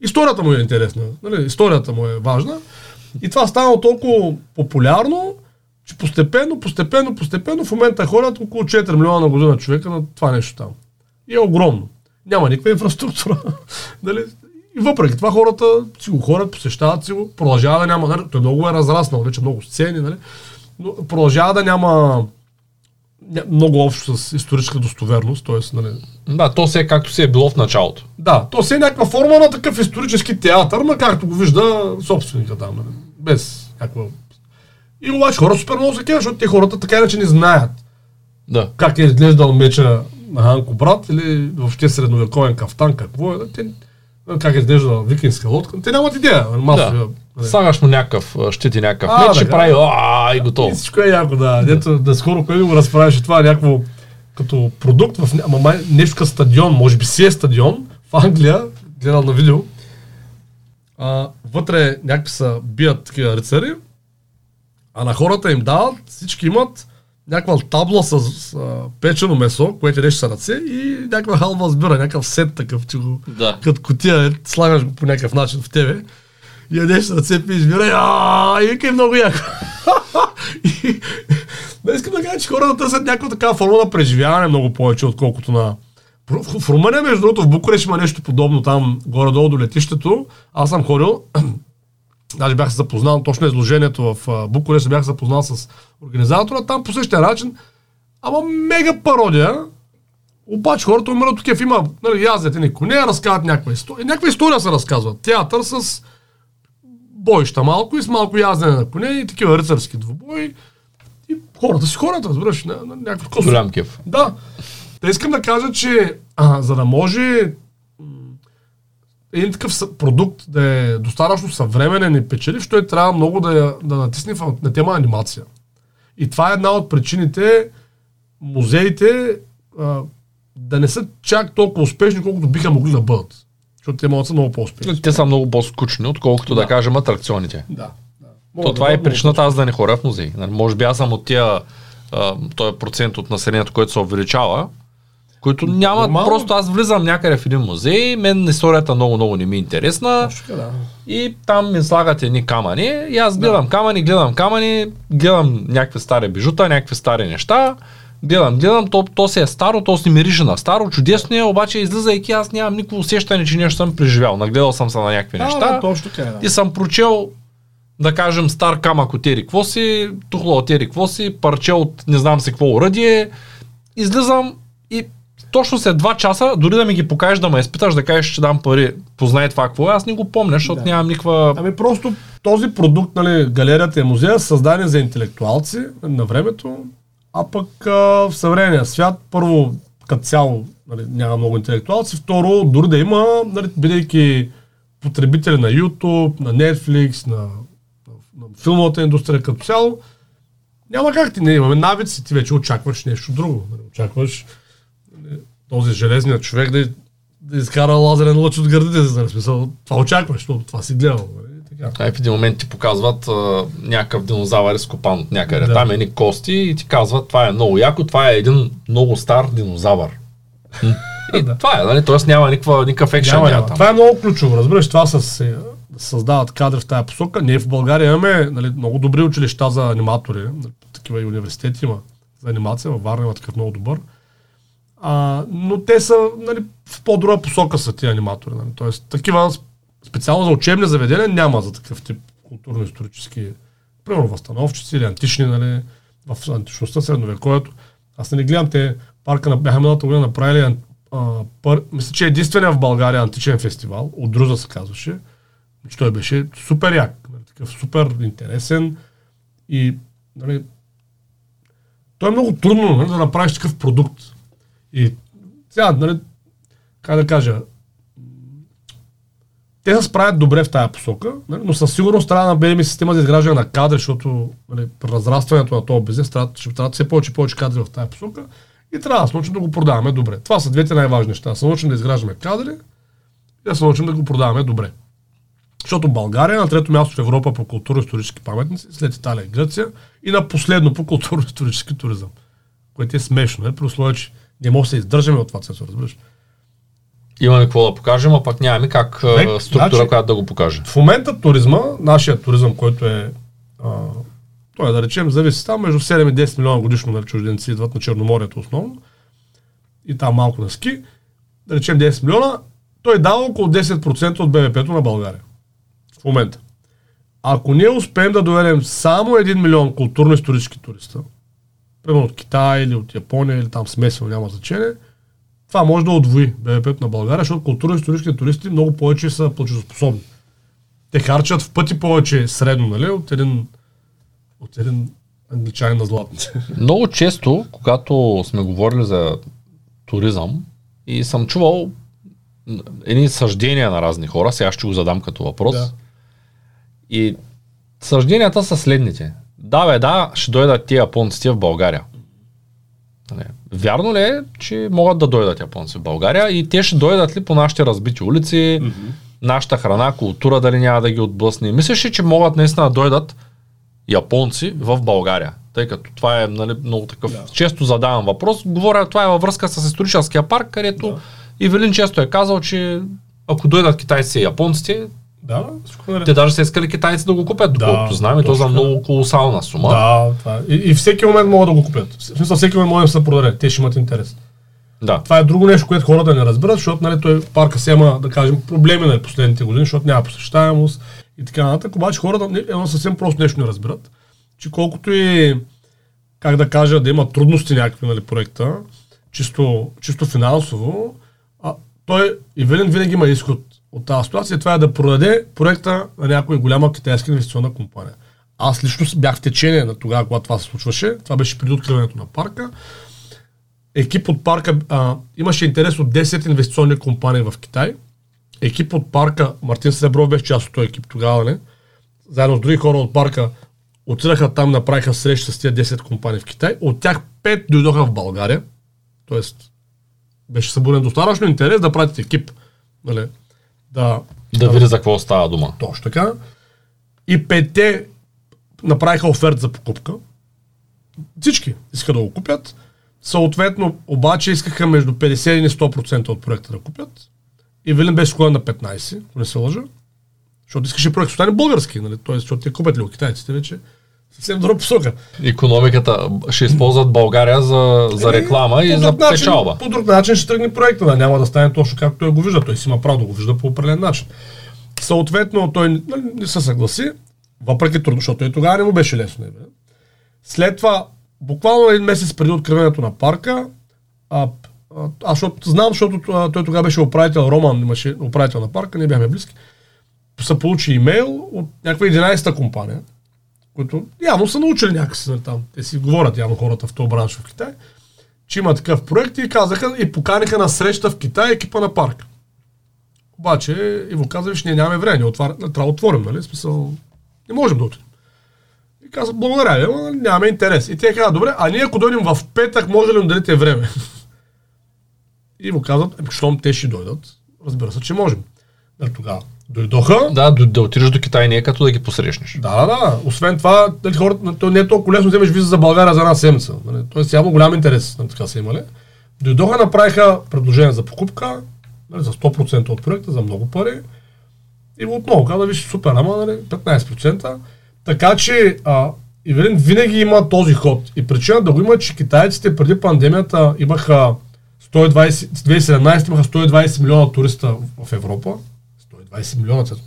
историята му е интересна. Нали? Историята му е важна. И това станало толкова популярно, че постепенно, постепенно, постепенно в момента ходят около 4 милиона на година човека на това нещо там. И е огромно. Няма никаква инфраструктура. нали? И въпреки това хората си го ходят, посещават си го, продължава да няма, нали? той много е разраснал, вече много сцени, нали? но продължава да няма ня- много общо с историческа достоверност, т.е. Нали, Да, то се е както си е било в началото. да, то си е някаква форма на такъв исторически театър, ма както го вижда собственика там, нали? без някаква... И обаче хората супер много се кефят, защото те хората така иначе не знаят Да. как е изглеждал меча на Ханко брат или въобще средновековен кафтан, какво е. Те, как е изглеждала викинска лодка. Те нямат идея. Масовия, Да. Слагаш му някакъв, а, щити някакъв А, меч така. прави а, и готово. И всичко е яко, да. Дето да скоро кой го разправяше това е някакво като продукт в ня- ама май, нещо като стадион, може би си е стадион в Англия, гледал на видео. А, вътре някакви са бият такива рицари, а на хората им дават, всички имат някаква табла с, а, печено месо, което ядеш с ръце и някаква халва с бира, някакъв сет такъв, че го, Да. като котия, е, слагаш го по някакъв начин в тебе. И ядеш с ръце, пиеш бира, и, и вика е много яко. и, да искам да кажа, че хората търсят някаква такава форма на преживяване много повече, отколкото на... В, Румъния, между другото, в Букурещ има нещо подобно там, горе-долу до летището. Аз съм ходил, даже бях се запознал, точно изложението в Букурещ, се бях запознал с организатора, там по същия начин, ама мега пародия, обаче хората умират от кеф. Има, нали, яздят ни коне, разказват някаква история. Някаква история се разказва. Театър с бойща малко и с малко яздене на коне и такива рицарски двубои. И хората си хората, разбираш, на, на някакъв. Голям кеф. Да. Та искам да кажа, че а, за да може един такъв продукт да е достатъчно съвременен и печеливш, той трябва много да, да натисне в, на тема анимация. И това е една от причините музеите а, да не са чак толкова успешни, колкото биха могли да бъдат. Защото те могат да са много по-успешни. Те са много по-скучни, отколкото да, Да. кажем атракционите. Да. да. То това е причината аз да не хоря в музей. Нали, Може би аз съм от тия, този процент от населението, което се увеличава, които нямат, Нормално. просто аз влизам някъде в един музей, мен историята много-много не ми е интересна Точно да. и там ми слагат едни камъни и аз гледам камъни, гледам камъни, гледам някакви стари бижута, някакви стари неща, гледам, гледам, то, то си е старо, то си мирише на старо, чудесно е, обаче излизайки аз нямам никакво усещане, че нещо съм преживял. Нагледал съм се на някакви Да, неща да, точно така е. Да. и съм прочел, да кажем, стар камък от ери какво си, тухла от ери какво си, парче от не знам си какво уръдие, излизам точно след два часа, дори да ми ги покажеш, да ме изпиташ, да кажеш, че дам пари, познай това какво е, аз не го помня, защото Да. нямам никаква... Ами просто този продукт, нали, галерията и музея са създадени за интелектуалци на времето, а пък а, в съвременния свят, първо, като цяло, нали, няма много интелектуалци, второ, дори да има, нали, бидейки потребители на YouTube, на Netflix, на, на, на филмовата индустрия като цяло, няма как ти не имаме навици, ти вече очакваш нещо друго. Нали, очакваш този железният човек да, да изкара лазерен лъч от гърдите си, нали, смисъл, това очакваш, защото това си гледал. Нали, така. В един момент ти показват а, някакъв динозавър изкопан от някъде. Да. Там е едни кости и ти казват, това е много яко, това е един много стар динозавър. и Да. това е, нали? Тоест няма никаква, никакъв екшен. Няма, няма там. Това е много ключово, разбираш, това с, създават кадри в тази посока. Ние в България имаме нали, много добри училища за аниматори, такива и университети има за анимация, във Варна има такъв много добър. А, но те са нали, в по-друга посока са тези аниматори. Нали. Тоест, такива специално за учебни заведения няма за такъв тип културно-исторически, примерно възстановчици или антични, нали, в античността, средновековието. Аз не гледам те, парка на, бяха миналата година направили, а, пър, мисля, че единствения в България античен фестивал, от Друза се казваше, че той беше супер як, нали, такъв супер интересен и нали, той е много трудно нали, да направиш такъв продукт. И сега, нали, как да кажа, те се справят добре в тази посока, нали, но със сигурност трябва да наберем система за изграждане на кадри, защото нали, разрастването на този бизнес трябва, ще трябва все повече и повече кадри в тази посока и трябва да се научим да го продаваме добре. Това са двете най-важни неща. Да се научим да изграждаме кадри и да се научим да го продаваме добре. Защото България е на трето място в Европа по културно-исторически паметници, след Италия и Гърция и на последно по културно-исторически туризъм. Което е смешно, е, при условие, че не може да се издържаме от това, цесо, разбираш. Имаме какво да покажем, а пък нямаме как Век, структура, значи- която да го покаже. В момента туризма, нашия туризъм, който е, а, той е да речем, зависи там между 7 и 10 милиона годишно нали, чужденци идват на Черноморието основно и там малко на ски, да речем 10 милиона, той дава около 10% от БВП-то на България. В момента. Ако ние успеем да доведем само 1 милион културно-исторически туриста, примерно от Китай или от Япония или там смесено, няма значение, това може да отвои БВП-то на България, защото културно-историческите туристи много повече са платежоспособни. Те харчат в пъти повече средно, нали, от един От един англичанин на златните. Много често, когато сме говорили за туризъм и съм чувал едни съждения на разни хора, сега ще го задам като въпрос. Да. И съжденията са следните. Да, бе, да, ще дойдат тия японците в България. Нали, Вярно ли е, че могат да дойдат японци в България и те ще дойдат ли по нашите разбити улици, нашата храна, култура, дали няма да ги отблъсне? Мислиш ли, че могат наистина да дойдат японци в България? Тъй като това е нали, много такъв. Да. Често задавам въпрос. Говоря, това е във връзка с историческия парк, където Да. Ивелин често е казал, че ако дойдат китайците и японците, Да, всичко наред. те даже са искали китайци да го купят, Да, доколкото знам, и то за много колосална сума. Да, това е. И, и всеки момент могат да го купят. В смисъл, всеки момент може да се продаде. Те ще имат интерес. да. Това е друго нещо, което хората не разбират, защото нали, той парка си има, да кажем, проблеми на последните години, защото няма посещаемост и така нататък. Обаче хората не- едно съвсем просто нещо не разбират, че колкото и, как да кажа, да има трудности някакви нали, проекта, чисто, чисто финансово, а, той Ивелин винаги има изход от тази ситуация. Това е да продаде проекта на някоя голяма китайска инвестиционна компания. Аз лично бях в течение на тогава, когато това се случваше. Това беше преди откриването на парка екип от парка, а, имаше интерес от 10 инвестиционни компании в Китай. Екип от парка, Мартин Сребров беше част от този екип тогава, не? Заедно с други хора от парка отидаха там, направиха среща с тези 10 компании в Китай. От тях 5 дойдоха в България. Тоест, беше събуден достатъчно интерес да пратят екип. Нали, да, Да види за какво става дума. точно така. И петте направиха оферт за покупка. Всички искаха да го купят. Съответно, обаче искаха между 50 и 100% от проекта да купят. И Велин беше склонен на 15, ако не се лъжа. Защото искаше проект да стане български, нали? Тоест, защото те купят ли китайците вече? Съвсем друга посока. Економиката ще използват България за, за реклама и По за начин- печалба. По друг начин ще тръгне проекта, да няма да стане точно както той го вижда. Той си има право да го вижда по определен начин. Съответно, той нали, не се съгласи, въпреки трудно, защото и тогава не му беше лесно. Не, бе. След това, буквално един месец преди откриването на парка, а, а, аз защото, знам, защото той тогава беше управител, Роман имаше управител на парка, не бяхме близки, се получи имейл от някаква 11-та компания, които явно са научили някакси нали, там. Те си говорят явно хората в този бранш в Китай, че има такъв проект и казаха и поканиха на среща в Китай екипа на парк. Обаче Иво каза, виж, ние нямаме време, отвар... трябва да отворим, нали? Смисъл, не можем да отидем. И каза, благодаря ви, ама нямаме интерес. И те каза, добре, а ние ако дойдем в петък, може ли да дадете време? И му казват, «Еми, щом те ще дойдат, разбира се, че можем. Нали, тогава дойдоха, Да, да, да отидеш до Китай не е като да ги посрещнеш. да, да. Освен това, нали, хората, то не е толкова лесно да вземеш виза за България за една седмица. Нали. Тоест явно голям интерес нали, така са имали. Дойдоха, направиха предложение за покупка нали, за 100% от проекта, за много пари. И отново каза, виж, супер, ама нали, 15%. Така че а, Ивелин винаги има този ход. И причина да го има, че китайците преди пандемията имаха 120, 2017 имаха 120 милиона туриста в Европа. 120 милиона, цето.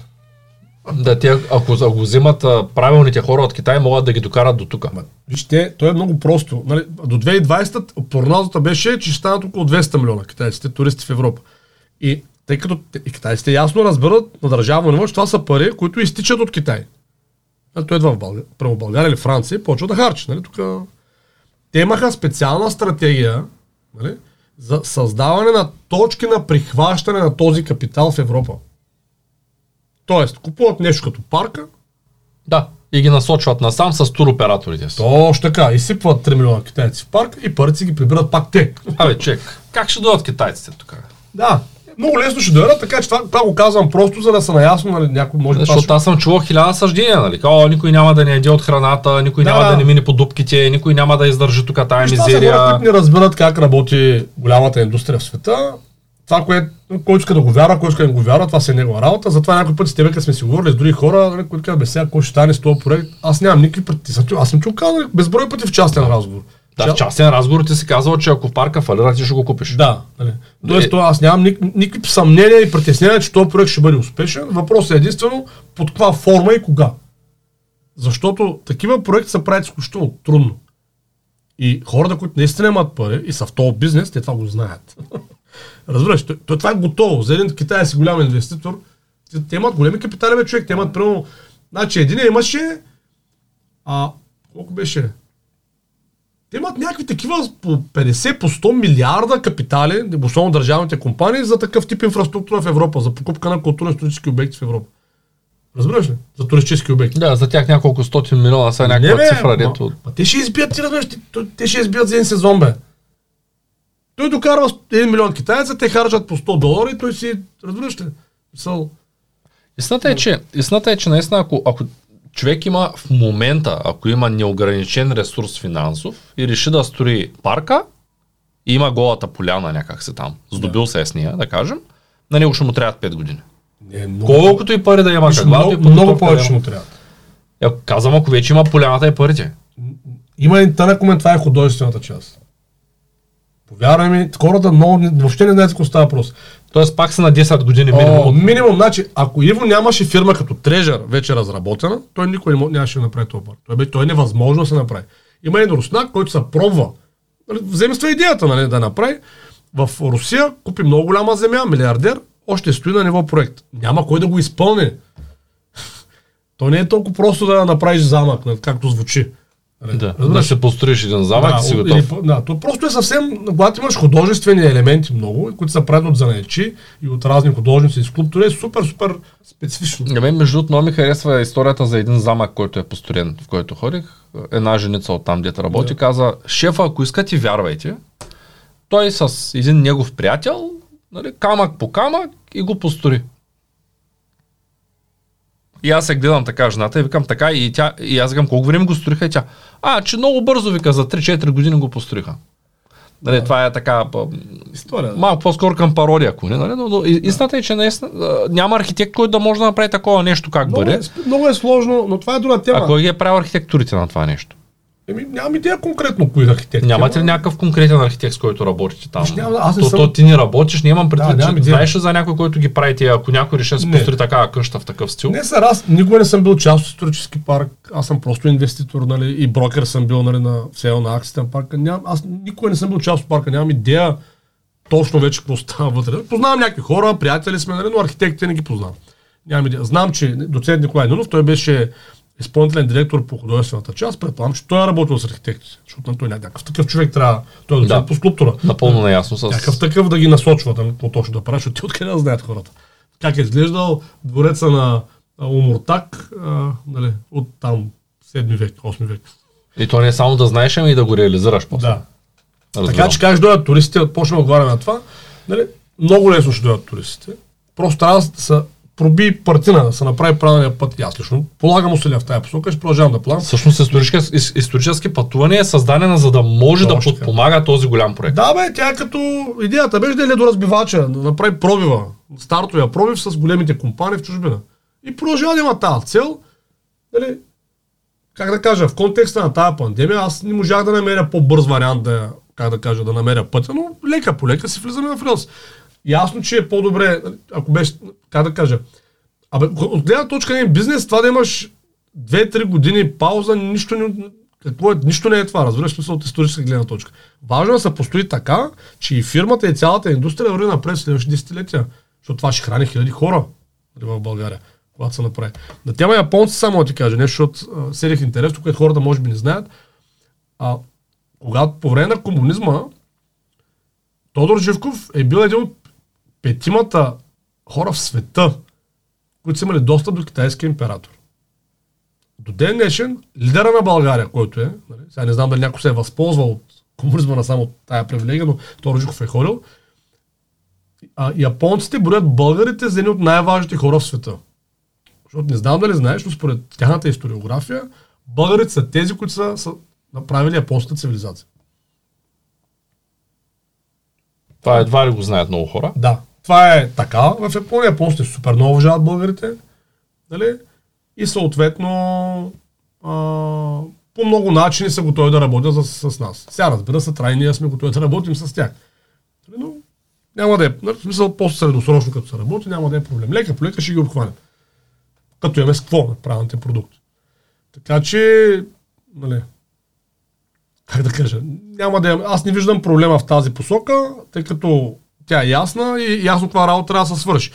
Да, те, ако, ако вземат а, правилните хора от Китай, могат да ги докарат до тук. Вижте, то е много просто. Нали, до 2020 прогнозата беше, че ще станат около 200 милиона китайците туристи в Европа. И тъй като и китайците ясно разберат на държавно ниво, че това са пари, които изтичат от Китай. Нали, той идва в България, прямо България или Франция и почва да харчи. Нали, тук... Те имаха специална стратегия нали, за създаване на точки на прихващане на този капитал в Европа. Тоест, купуват нещо като парка, Да, и ги насочват насам с туроператорите си. Точно така. Изсипват 3 милиона китайци в парк и парите си ги прибират пак те. Абе, чек, как ще дойдат китайците тук? Да. Много лесно ще дойдат, така че това, това го казвам просто, за да са наясно, нали, някой може да Защото аз съм чувал хиляда съждения, нали? О, никой няма да не яде от храната, никой Да, няма да не мине по дупките, никой няма да издържи тук тая Това са хора, мизерия. които не разбират как работи голямата индустрия в света. Това, което, който иска да го вярва, който иска да не го вярва, това си е негова работа. Затова някой път с тебе, като сме си говорили с други хора, нали, които казват, бе, сега какво ще стане с този проект, аз нямам никакви пред... Аз съм чул казал нали, безброй пъти в частен разговор. Да, в частен разговор ти си казал, че ако парка фалира, ти ще го купиш. Да. Нали. Тоест, Е. това аз нямам ник, никакви съмнения и притеснения, че този проект ще бъде успешен. Въпросът е единствено под каква форма и кога. Защото такива проекти се правят изключително трудно. И хората, които наистина имат пари и са в този бизнес, те това го знаят. Разбираш, то, то, това е готово. За един Китай си голям инвеститор. Те, те имат големи капитали, бе, човек. Те имат, примерно, значи един имаше а, колко беше? Те имат някакви такива по 50, по 100 милиарда капитали, особено държавните компании, за такъв тип инфраструктура в Европа, за покупка на културно-исторически обекти в Европа. Разбираш ли? За туристически обекти. Да, за тях няколко стотин милиона са някаква Не, бе, цифра, ма- дето. Ма, те ще избият, ти разбираш, той- те ще избият за един сезон, бе. Той докарва 1 милион китайца, те харчат по 100 долара и той си, разбираш ли? Мисъл, Истината е, че, истината е, че наистина, ако, ако човек има в момента, ако има неограничен ресурс финансов и реши да строи парка, и има голата поляна някак се там, здобил се е с нея, да кажем, на него ще му трябват 5 години. не, много, Колкото и пари да има, каквато и много, да повече му трябва. Я казвам, ако вече има поляната и парите. Има един тънък момент, това е художествената част. Повярвай ми, хората много, въобще не знаят какво става въпрос. Тоест пак са на 10 години О, минимум. минимум, значи, ако Иво нямаше фирма като Трежър вече разработена, той никой не нямаше да направи това парк. Той, бе, той е невъзможно да се направи. Има един руснак, който се пробва. Нали, Вземства идеята нали, да направи. В Русия купи много голяма земя, милиардер, още стои на ниво проект. Няма кой да го изпълни. То не е толкова просто да направиш замък, нали, както звучи. Нали, Да, да разбираш? ще построиш един замък да, и си или готов. по- да, то просто е съвсем, когато имаш художествени елементи много, които са правят от занаячи и от разни художници и скулптури, е супер, супер специфично. На мен, между другото, много ми харесва историята за един замък, който е построен, в който ходих. Една женица от там, дето работи, Да. каза, шефа, ако искате, вярвайте. Той с един негов приятел, нали, камък по камък и го построи. И аз се гледам така жената и викам така и, тя, и аз викам колко време го строиха и тя. А, че много бързо вика, за 3-4 години го построиха. Нали, това е така, История. да. малко по-скоро към пародия, ако не, нали? но, но истината е, че наистина, няма архитект, който да може да направи такова нещо, как Много, бъде. е, много е сложно, но това е друга тема. А кой ги е правил архитектурите на това нещо? Еми, нямам идея конкретно кои архитекти. Нямате ли някакъв конкретен архитект, с който работите там? Виж, няма, аз не то, съм- то, ти не работиш, нямам предвид, Да, че идея. знаеш за някой, който ги прави тия, ако някой реши да се построи такава къща в такъв стил? Не са аз никога не съм бил част от исторически парк. Аз съм просто инвеститор, нали, и брокер съм бил, нали, на сел на акциите на парка. Ням, аз никога не съм бил част от парка, нямам идея точно вече какво става вътре. Познавам някакви хора, приятели сме, нали, но архитектите не ги познавам. Нямам идея. Знам, че доцент Николай Нунов, той беше изпълнителен директор по художествената част. Предполагам, че той е работил с архитекти. Защото нали, той някакъв такъв човек трябва. Той е Да. по скулптура. Напълно наясно с... Някакъв такъв да ги насочва, да какво точно да правиш, защото ти откъде да знаят хората. Как е изглеждал двореца на а, Умуртак, а, нали, от там 7 век, 8 век. И то не е само да знаеш, ами и да го реализираш после. Да. Разбирам. Така че как ще дойдат туристите, почнем да отговаряме на това, нали, много лесно ще дойдат туристите. Просто трябва да се проби партина, да се направи правилния път. И аз лично полагам усилия в тази посока, ще продължавам да плавам. Всъщност исторически, ис- исторически пътуване е създадена за да може да Точно така. подпомага този голям проект. Да, бе, тя е като идеята беше да е ледоразбивача, да направи пробива, стартовия пробив с големите компании в чужбина. И продължава да има тази цел. Нали, как да кажа, в контекста на тази пандемия, аз не можах да намеря по-бърз вариант да, как да кажа, да намеря пътя, но лека по лека си влизаме в релс. Ясно, че е по-добре, ако беше, как да кажа, абе, от гледна точка на бизнес, това да имаш 2-3 години пауза, нищо не, какво е, нищо не е това, разбираш смисъл от историческа гледна точка. Важно е да се постои така, че и фирмата и цялата индустрия върви напред следващите десетилетия, защото това ще храни хиляди хора нали, в България, когато се направи. На тема японци само да ти кажа нещо, защото седих интерес, което хората може би не знаят. А, когато по време на комунизма Тодор Живков е бил един от петимата хора в света, които са имали достъп до китайския император. До ден днешен, лидера на България, който е, нали, сега не знам дали някой се е възползвал от комунизма на само тая привилегия, но Тодор Живков е ходил, а, японците броят българите за едни от най-важните хора в света. Защото не знам дали знаеш, но според тяхната историография, българите са тези, които са, са направили японската цивилизация. Това едва ли го знаят много хора. Да, това е така. В Япония японците супер много уважават българите. Нали? И съответно а, по много начини са готови да работят с, с нас. Сега разбира се, трябва ние сме готови да работим с тях. Нали, Но няма да е, нали, в смисъл по-средносрочно като се работи, няма да е проблем. Лека по лека ще ги обхванем. Като имаме с какво на правилните продукти. Така че, нали, как да кажа, няма да е, аз не виждам проблема в тази посока, тъй като тя е ясна и ясно каква работа трябва да се свърши.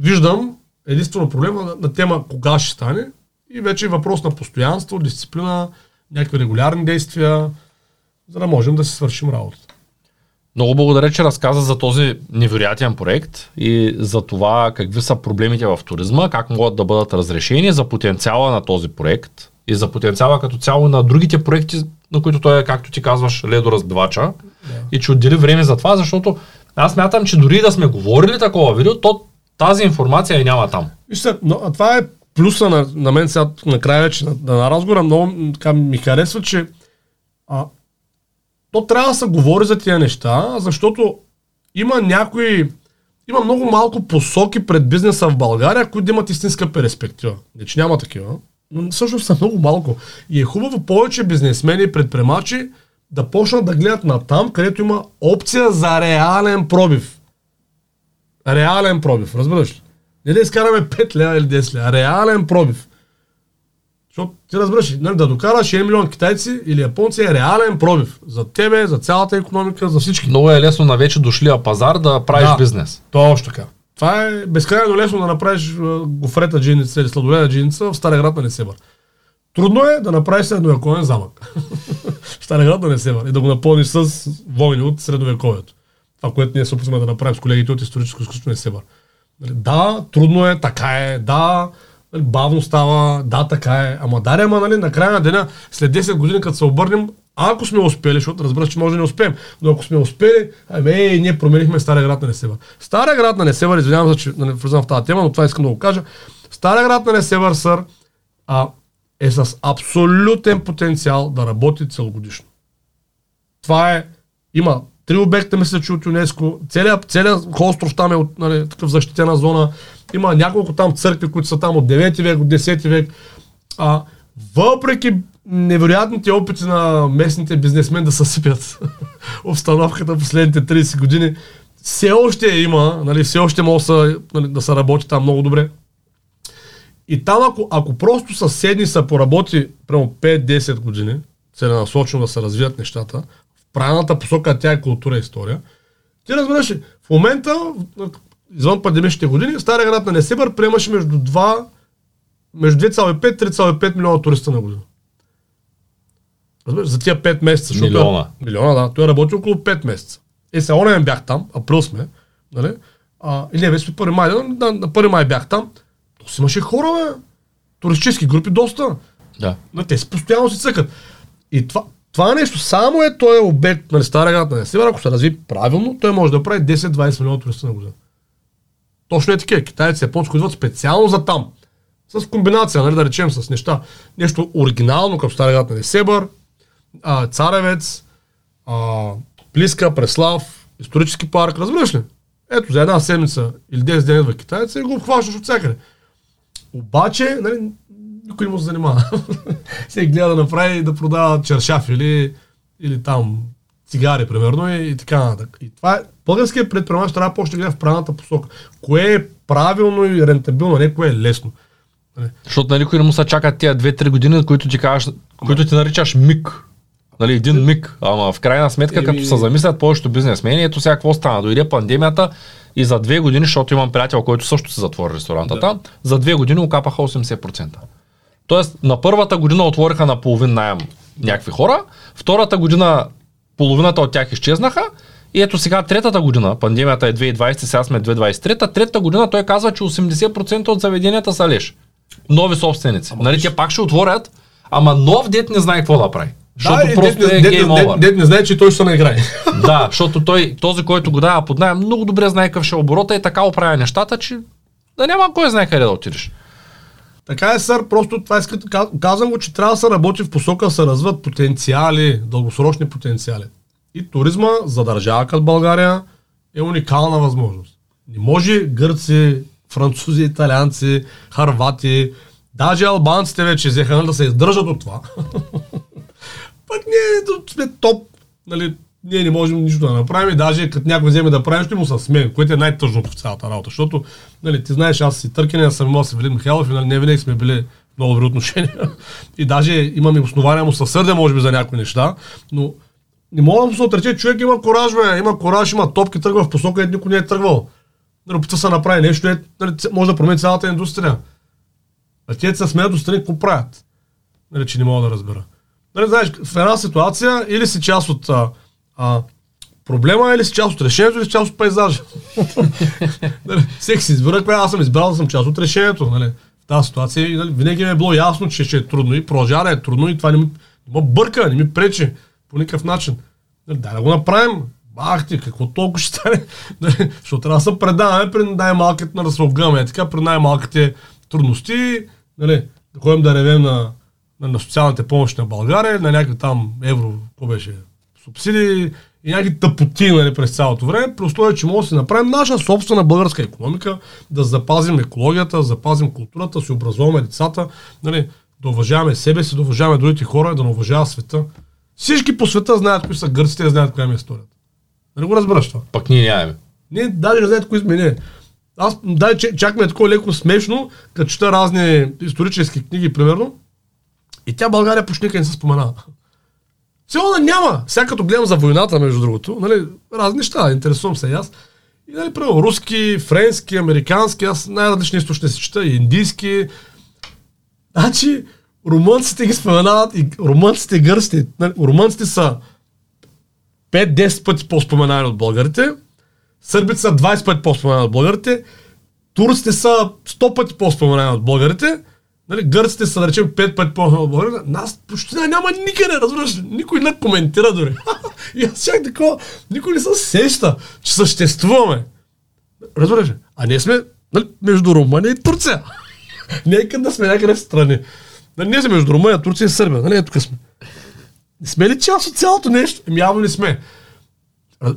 Виждам единствено проблема на, на тема кога ще стане и вече е въпрос на постоянство, дисциплина, някакви регулярни действия, за да можем да си свършим работата. Много благодаря, че разказа за този невероятен проект и за това какви са проблемите в туризма, как могат да бъдат разрешени, за потенциала на този проект и за потенциала като цяло на другите проекти, на които той е, както ти казваш, ледоразбивача. Да. И че отдели време за това, защото аз мятам, че дори да сме говорили такова видео, то тази информация и няма там. Вижте, но, а това е плюса на, на мен сега накрая вече на, на разговора. Много така, ми харесва, че а, то трябва да се говори за тия неща, защото има някои, има много малко посоки пред бизнеса в България, които имат истинска перспектива. Не, че няма такива, но всъщност са много малко. И е хубаво повече бизнесмени и предприемачи да почнат да гледат на там, където има опция за реален пробив. Реален пробив, разбираш ли? Не да изкараме 5 лева или 10 лева, реален пробив. Защото ти разбираш, нали, да докараш 1 милион китайци или японци е реален пробив. За тебе, за цялата економика, за всички. Много е лесно на вече дошлия пазар да правиш да, бизнес. Точно така. Това е безкрайно лесно да направиш гофрета джиница или сладоледа джиница в Стара град на Несебър. Трудно е да направиш средновековен замък. в Стара град на Несебър и да го напълниш с войни от средновековието. Това, което ние се опитваме да направим с колегите от историческо изкуство Несебър. Нали, да, трудно е, така е, да, нали, бавно става, да, така е. Ама даре, ама нали, на края на деня, след 10 години, като се обърнем, ако сме успели, защото разбира че може да не успеем, но ако сме успели, ами, е, ние променихме Стария град на Несевър. Стария град на Несевър, извинявам се, че не влизам в тази тема, но това искам да го кажа. Стария град на Несевър, сър, а, е с абсолютен потенциал да работи целогодишно. Това е, има три обекта, мисля, че от ЮНЕСКО, целият, целият остров там е от, нали, такъв защитена зона, има няколко там църкви, които са там от 9 век, от 10 век. А, въпреки невероятните опити на местните бизнесмени да съсипят обстановката последните 30 години, все още има, нали, все още може да, нали, да се работи там много добре. И там, ако, ако просто съседни са поработи прямо 5-10 години, целенасочено да се развият нещата, в правилната посока, тя е култура и история, ти разбираш, в момента, извън пандемичните години, Стария град на Несебър приемаше между 2, между 2,5-3,5 милиона туриста на година. Разбираш, за тия 5 месеца. Милиона. Е, милиона, да. Той работи около 5 месеца. Е, сега онен бях там, април сме, нали? А, или не, вече 1 май, да, на 1 май бях там. То си имаше хора, бе. Туристически групи доста. Да. Но те си постоянно си цъкат. И това, това нещо само е той е обект на Стара град на Север, ако се разви правилно, той може да прави 10-20 милиона туриста на година. Точно е такива. Китайци, японци, идват специално за там. С комбинация, нали, да речем, с неща. Нещо оригинално, като Стара град на Несебър, а, Царевец, а, Плиска, Преслав, исторически парк, разбираш ли? Ето, за една седмица или 10 дни в китайца и го обхващаш от всякъде. Обаче, нали, никой не му се занимава. Всеки гледа да направи да продава чершаф или, или там цигари, примерно, и, и така нататък. И това е, българският предприемач трябва да почне да гледа в правилната посока. Кое е правилно и рентабилно, не кое е лесно. Нали? Защото на никой не му се чакат тия 2-3 години, които ти, кажеш, които ти наричаш миг. Нали, един миг. Ама в крайна сметка, и... като се замислят повечето бизнесмени, ето сега какво стана. Дойде пандемията и за две години, защото имам приятел, който също се затвори ресторанта да. там, за две години окапаха 80%. Тоест, на първата година отвориха на половин найем някакви хора, втората година половината от тях изчезнаха, и ето сега третата година, пандемията е 2020, сега сме 2023, третата година той казва, че 80% от заведенията са леш. Нови собственици. Ама нали, те пак ще отворят, ама нов дет не знае какво да прави. Защото да, просто дет, е дет, дет, дет, не знае, че той ще се наиграе. Да, защото той, този, който го дава под найем, много добре знае какъв ще е оборота и така оправя нещата, че да няма кой знае къде да отидеш. Така е, сър, просто това иска, казвам го, че трябва да се работи в посока, да се развиват потенциали, дългосрочни потенциали. И туризма за държава като България е уникална възможност. Не може гърци, французи, италианци, харвати, даже албанците вече взеха нали, да се издържат от това. Пък ние сме топ, нали, ние не можем нищо да направим и даже като някой вземе да прави, ще му се смеем, което е най-тъжното в цялата работа, защото нали, ти знаеш, аз си търкане, аз съм имал с Велик Михайлов и нали, не винаги сме били много добри отношения. и даже имаме основания му съсърдя, може би, за някои неща, но не мога да се отрече, човек има кораж, бе, има кораж, има топки, тръгва в посока, и никой не е тръгвал. Нали, опита се направи нещо, е, нали, може да промени цялата индустрия. А те се смеят до страни, какво правят? Нали, че не мога да разбера. Нали, знаеш, в една ситуация или си част от а, а, проблема, или си част от решението, или си част от пейзажа. нали, всеки си избира, аз съм избрал съм част от решението. Нали. В тази ситуация нали, винаги ми е било ясно, че ще е трудно и продължава да е трудно и това не ми, не ме бърка, не ми пречи по никакъв начин. Нали, дай да го направим. Бах ти, какво толкова ще стане? Нали, Защото трябва да се предаваме при най-малките, на се огъме, така при най-малките трудности, нали, да ходим да ревем на, на, на социалните помощи на България, на някакви там евро, какво беше, субсидии и някакви тъпоти нали, през цялото време, при условие, че може да си направим наша собствена българска економика, да запазим екологията, да запазим културата, да си образуваме децата, нали, да уважаваме себе си, да уважаваме другите хора, да не уважава света. Всички по света знаят кои са гърците знаят коя ми е историята. Нали го разбираш това? Пък ние нямаме. Ние даже не знаете кои сме ние. Аз дай, чак ме е такова леко смешно, като чета разни исторически книги, примерно. И тя България почти не се споменава. Да няма. Сега като гледам за войната, между другото, нали, разни неща, интересувам се и аз. И нали, примерно, руски, френски, американски, аз най-различни източници чета, и индийски. Значи, румънците ги споменават, и румънците и гърците. Нали, румънците са 5-10 пъти по-споменани от българите, сърбите са 20 пъти по-споменани от българите, турците са 100 пъти по-споменани от българите, нали, гърците са, да речем, 5 пъти българите. Нас почти няма никъде, разбираш, никой не коментира дори. и аз чак такова, никой не се сеща, че съществуваме. Разбираш, ли? а ние сме нали, между Румъния и Турция. Нека да сме някъде в страни. Нали, ние сме между Румъния, Турция и Сърбия. Нали, тук сме. Не сме ли част от цялото нещо? Еми явно не сме.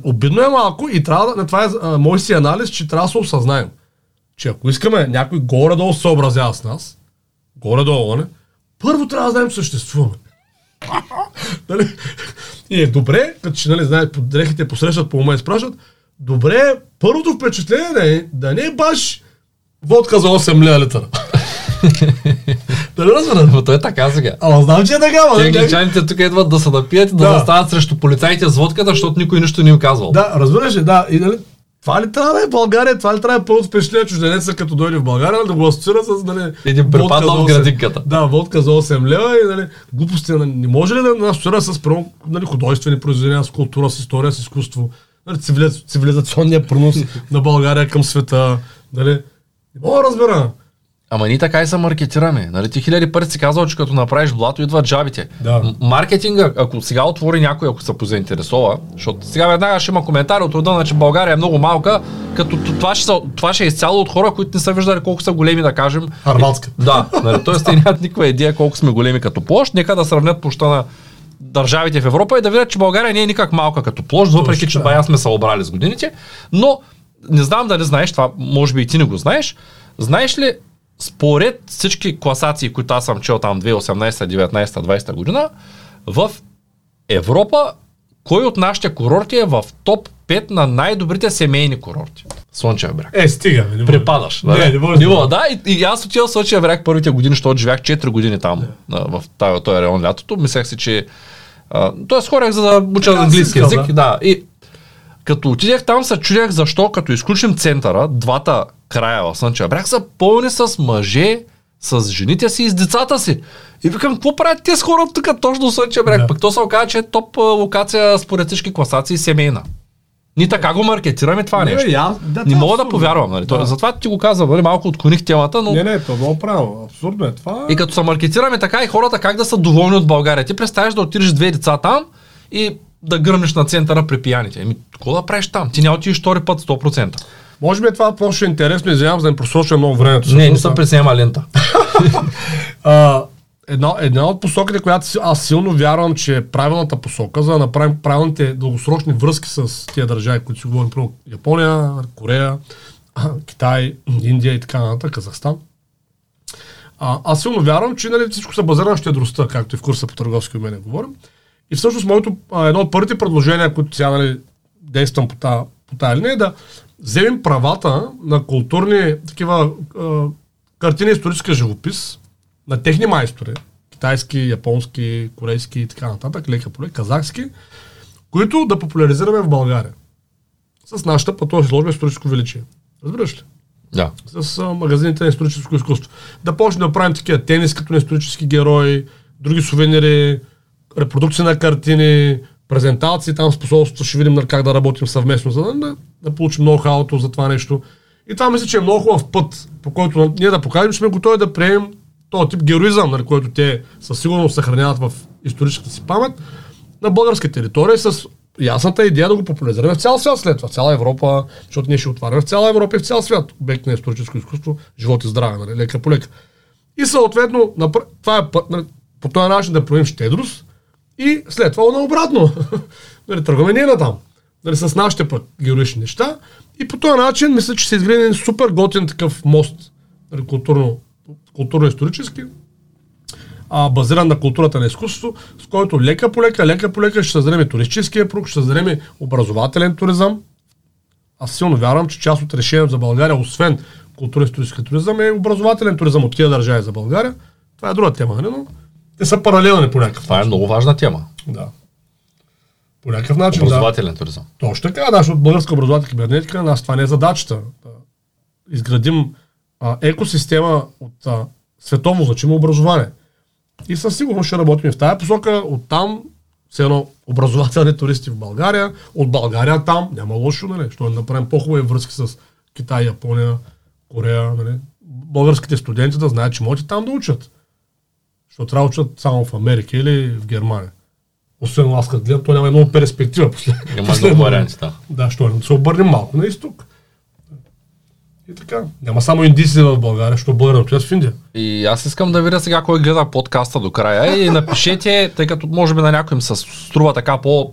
Обидно е малко и трябва да, това е мой си анализ, че трябва да се осъзнаем. Че ако искаме някой горе-долу се съобразява с нас, горе-долу, не, първо трябва да знаем, че съществуваме. нали? И е добре, като че, нали, знаете, дрехите посрещат по ума и спрашват, добре, първото впечатление да, е, да не е баш водка за 8 лея литъра. Дали разбираш? Но той е така сега. Ама знам, че е така. Те нали? англичаните тук идват да се напият и да, Да. застават срещу полицаите с водката, защото никой нищо не им казвал. Да, разбираш ли, да. И, нали, това ли трябва да е България? Това ли трябва да е пълно впечатление чужденеца, като дойде в България, да го асоциира с нали, Един за в 8 градинката. Да, водка за 8 лева и нали, глупости. нали, Не може ли да нас асоциира с прямо, нали, художествени произведения, с култура, с история, с изкуство? Нали, цивилиз, цивилизационния принос на България към света. Нали? Не мога да разбера. Ама ние така и се маркетираме. Нали, ти хиляди пъти си казал, че като направиш блато, идват джабите. Да. Маркетинга, ако сега отвори някой, ако се позаинтересува, защото сега веднага ще има коментари от рода че България е много малка, като това ще, са, това ще е изцяло от хора, които не са виждали колко са големи, да кажем. Харватска. Да, нали, т.е. те нямат никаква идея колко сме големи като площ. Нека да сравнят площа на държавите в Европа и да видят, че България не е никак малка като площ, въпреки че Точно, бая да. сме се обрали с годините. Но не знам дали знаеш това, може би и ти не го знаеш. Знаеш ли, според всички класации, които аз съм чел там 2018, 19, 20 година, в Европа, кой от нашите курорти е в топ 5 на най-добрите семейни курорти? Слънчев бряг. Е, стига. Не може. Препадаш. Не, нали? не може. Не мога, да. И, и аз отивам в Слънчев бряг първите години, защото живях 4 години там, на, в този район лятото. Мислех си, че... А, тоест хорях за да уча Да, английски искал, език. Да. И като отидех там, се чудях защо, като изключим центъра, двата края в Слънчев бряг са пълни с мъже, с жените си и с децата си. И викам, какво правят тези хора тук точно Слънчев бряг? Да. Пък то се оказа, че е топ локация според всички класации семейна. Ние така го маркетираме това Не, нещо. я- да, Не мога да абсурдно. повярвам. Нали? Да. Да. Затова ти го казвам, нали? малко отклоних темата, но Не, не, това е много правилно. Абсурдно е това. и като се маркетираме така и хората как да са доволни от България. Ти представяш да отидеш две деца там и да гръмнеш на центъра при пияните. Еми, какво да правиш там? Ти няма отидеш втори път 100%. Може би е това по-ще е интересно, извинявам, за да не просрочвам много времето. Не, не съм а- пресема лента. А, една, една от посоките, която аз силно вярвам, че е правилната посока, за да направим правилните дългосрочни връзки с тия държави, които си говорим, про Япония, Корея, Китай, Индия и така нататък, Казахстан. А, аз силно вярвам, че нали, всичко се базира на щедростта, както и в курса по търговски умения говорим. И всъщност моето, едно от първите предложения, които сега нали, действам по тази по тая линия, е да вземем правата на културни такива а, картини, исторически живопис, на техни майстори, китайски, японски, корейски и така нататък, лека поле, казахски, които да популяризираме в България. С нашата по този изложба историческо величие. Разбираш ли? Да. с а, магазините на историческо изкуство. Да почнем да правим такива тенис като на исторически герои, други сувенири, репродукции на картини, презентации, там способството ще видим нали, как да работим съвместно, за да, да, да получим много хаото за това нещо. И това мисля, че е много хубав път, по който нали, ние да покажем, че сме готови да приемем този тип героизъм, нали, който те със сигурност съхраняват в историческата си памет на българска територия с ясната идея да го популяризираме в цял свят след това, цяла Европа, защото ние ще отваряме в цяла Европа и в цял свят обект на историческо изкуство, живот и здраве, нали, лека по лека. И съответно, това е път, по този начин да проявим щедрост и след това наобратно. нали, тръгваме ние на там. Нали, с нашите път героични неща. И по този начин мисля, че се изгради супер готин такъв мост, нали, културно, културно-исторически, а, базиран на културата на изкуството, с който лека по лека, лека по лека ще създадем туристическия пруг, ще създадем образователен туризъм. Аз силно вярвам, че част от решението за България, освен културно-исторически туризъм, е образователен туризъм от тия държави за България. Това е друга тема, нали? но те са паралелни по някакъв Това е много важна тема. Да. По някакъв начин. Образователен да. туризъм. Точно така, да, защото българска образователна кибернетика, нас това не е задачата. Да изградим а, екосистема от а, световно значимо образование. И със сигурност ще работим в тази посока. Оттам все едно образователни туристи в България, от България там, няма лошо, нали? Що да направим по-хубави връзки с Китай, Япония, Корея, нали? Българските студенти да знаят, че могат и там да учат. Защото трябва учат само в Америка или в Германия. Освен аз като гледам, то няма много перспектива. Послед, Има много варианти, да. Да, що да се обърнем малко на изток. И така. Няма само индийци в България, защото българи отиват в Индия. И аз искам да видя сега кой гледа подкаста до края и напишете, тъй като може би на някой им се струва така по...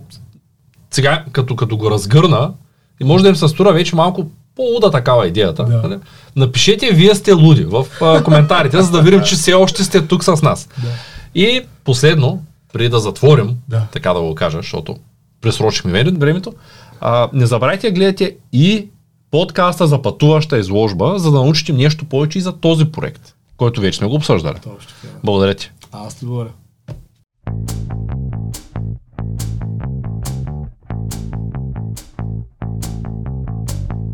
Сега, като, като го разгърна, и може да им се струва вече малко по-луда такава идеята. Да. нали? Напишете, вие сте луди в а, коментарите, за да видим, че все още сте тук с нас. Да. И последно, преди да затворим, Да. така да го кажа, защото пресрочихме време- времето, а, не забравяйте да гледате и подкаста за пътуваща изложба, за да научите нещо повече и за този проект, който вече сме го обсъждали. Благодаря ти. Аз ти говоря.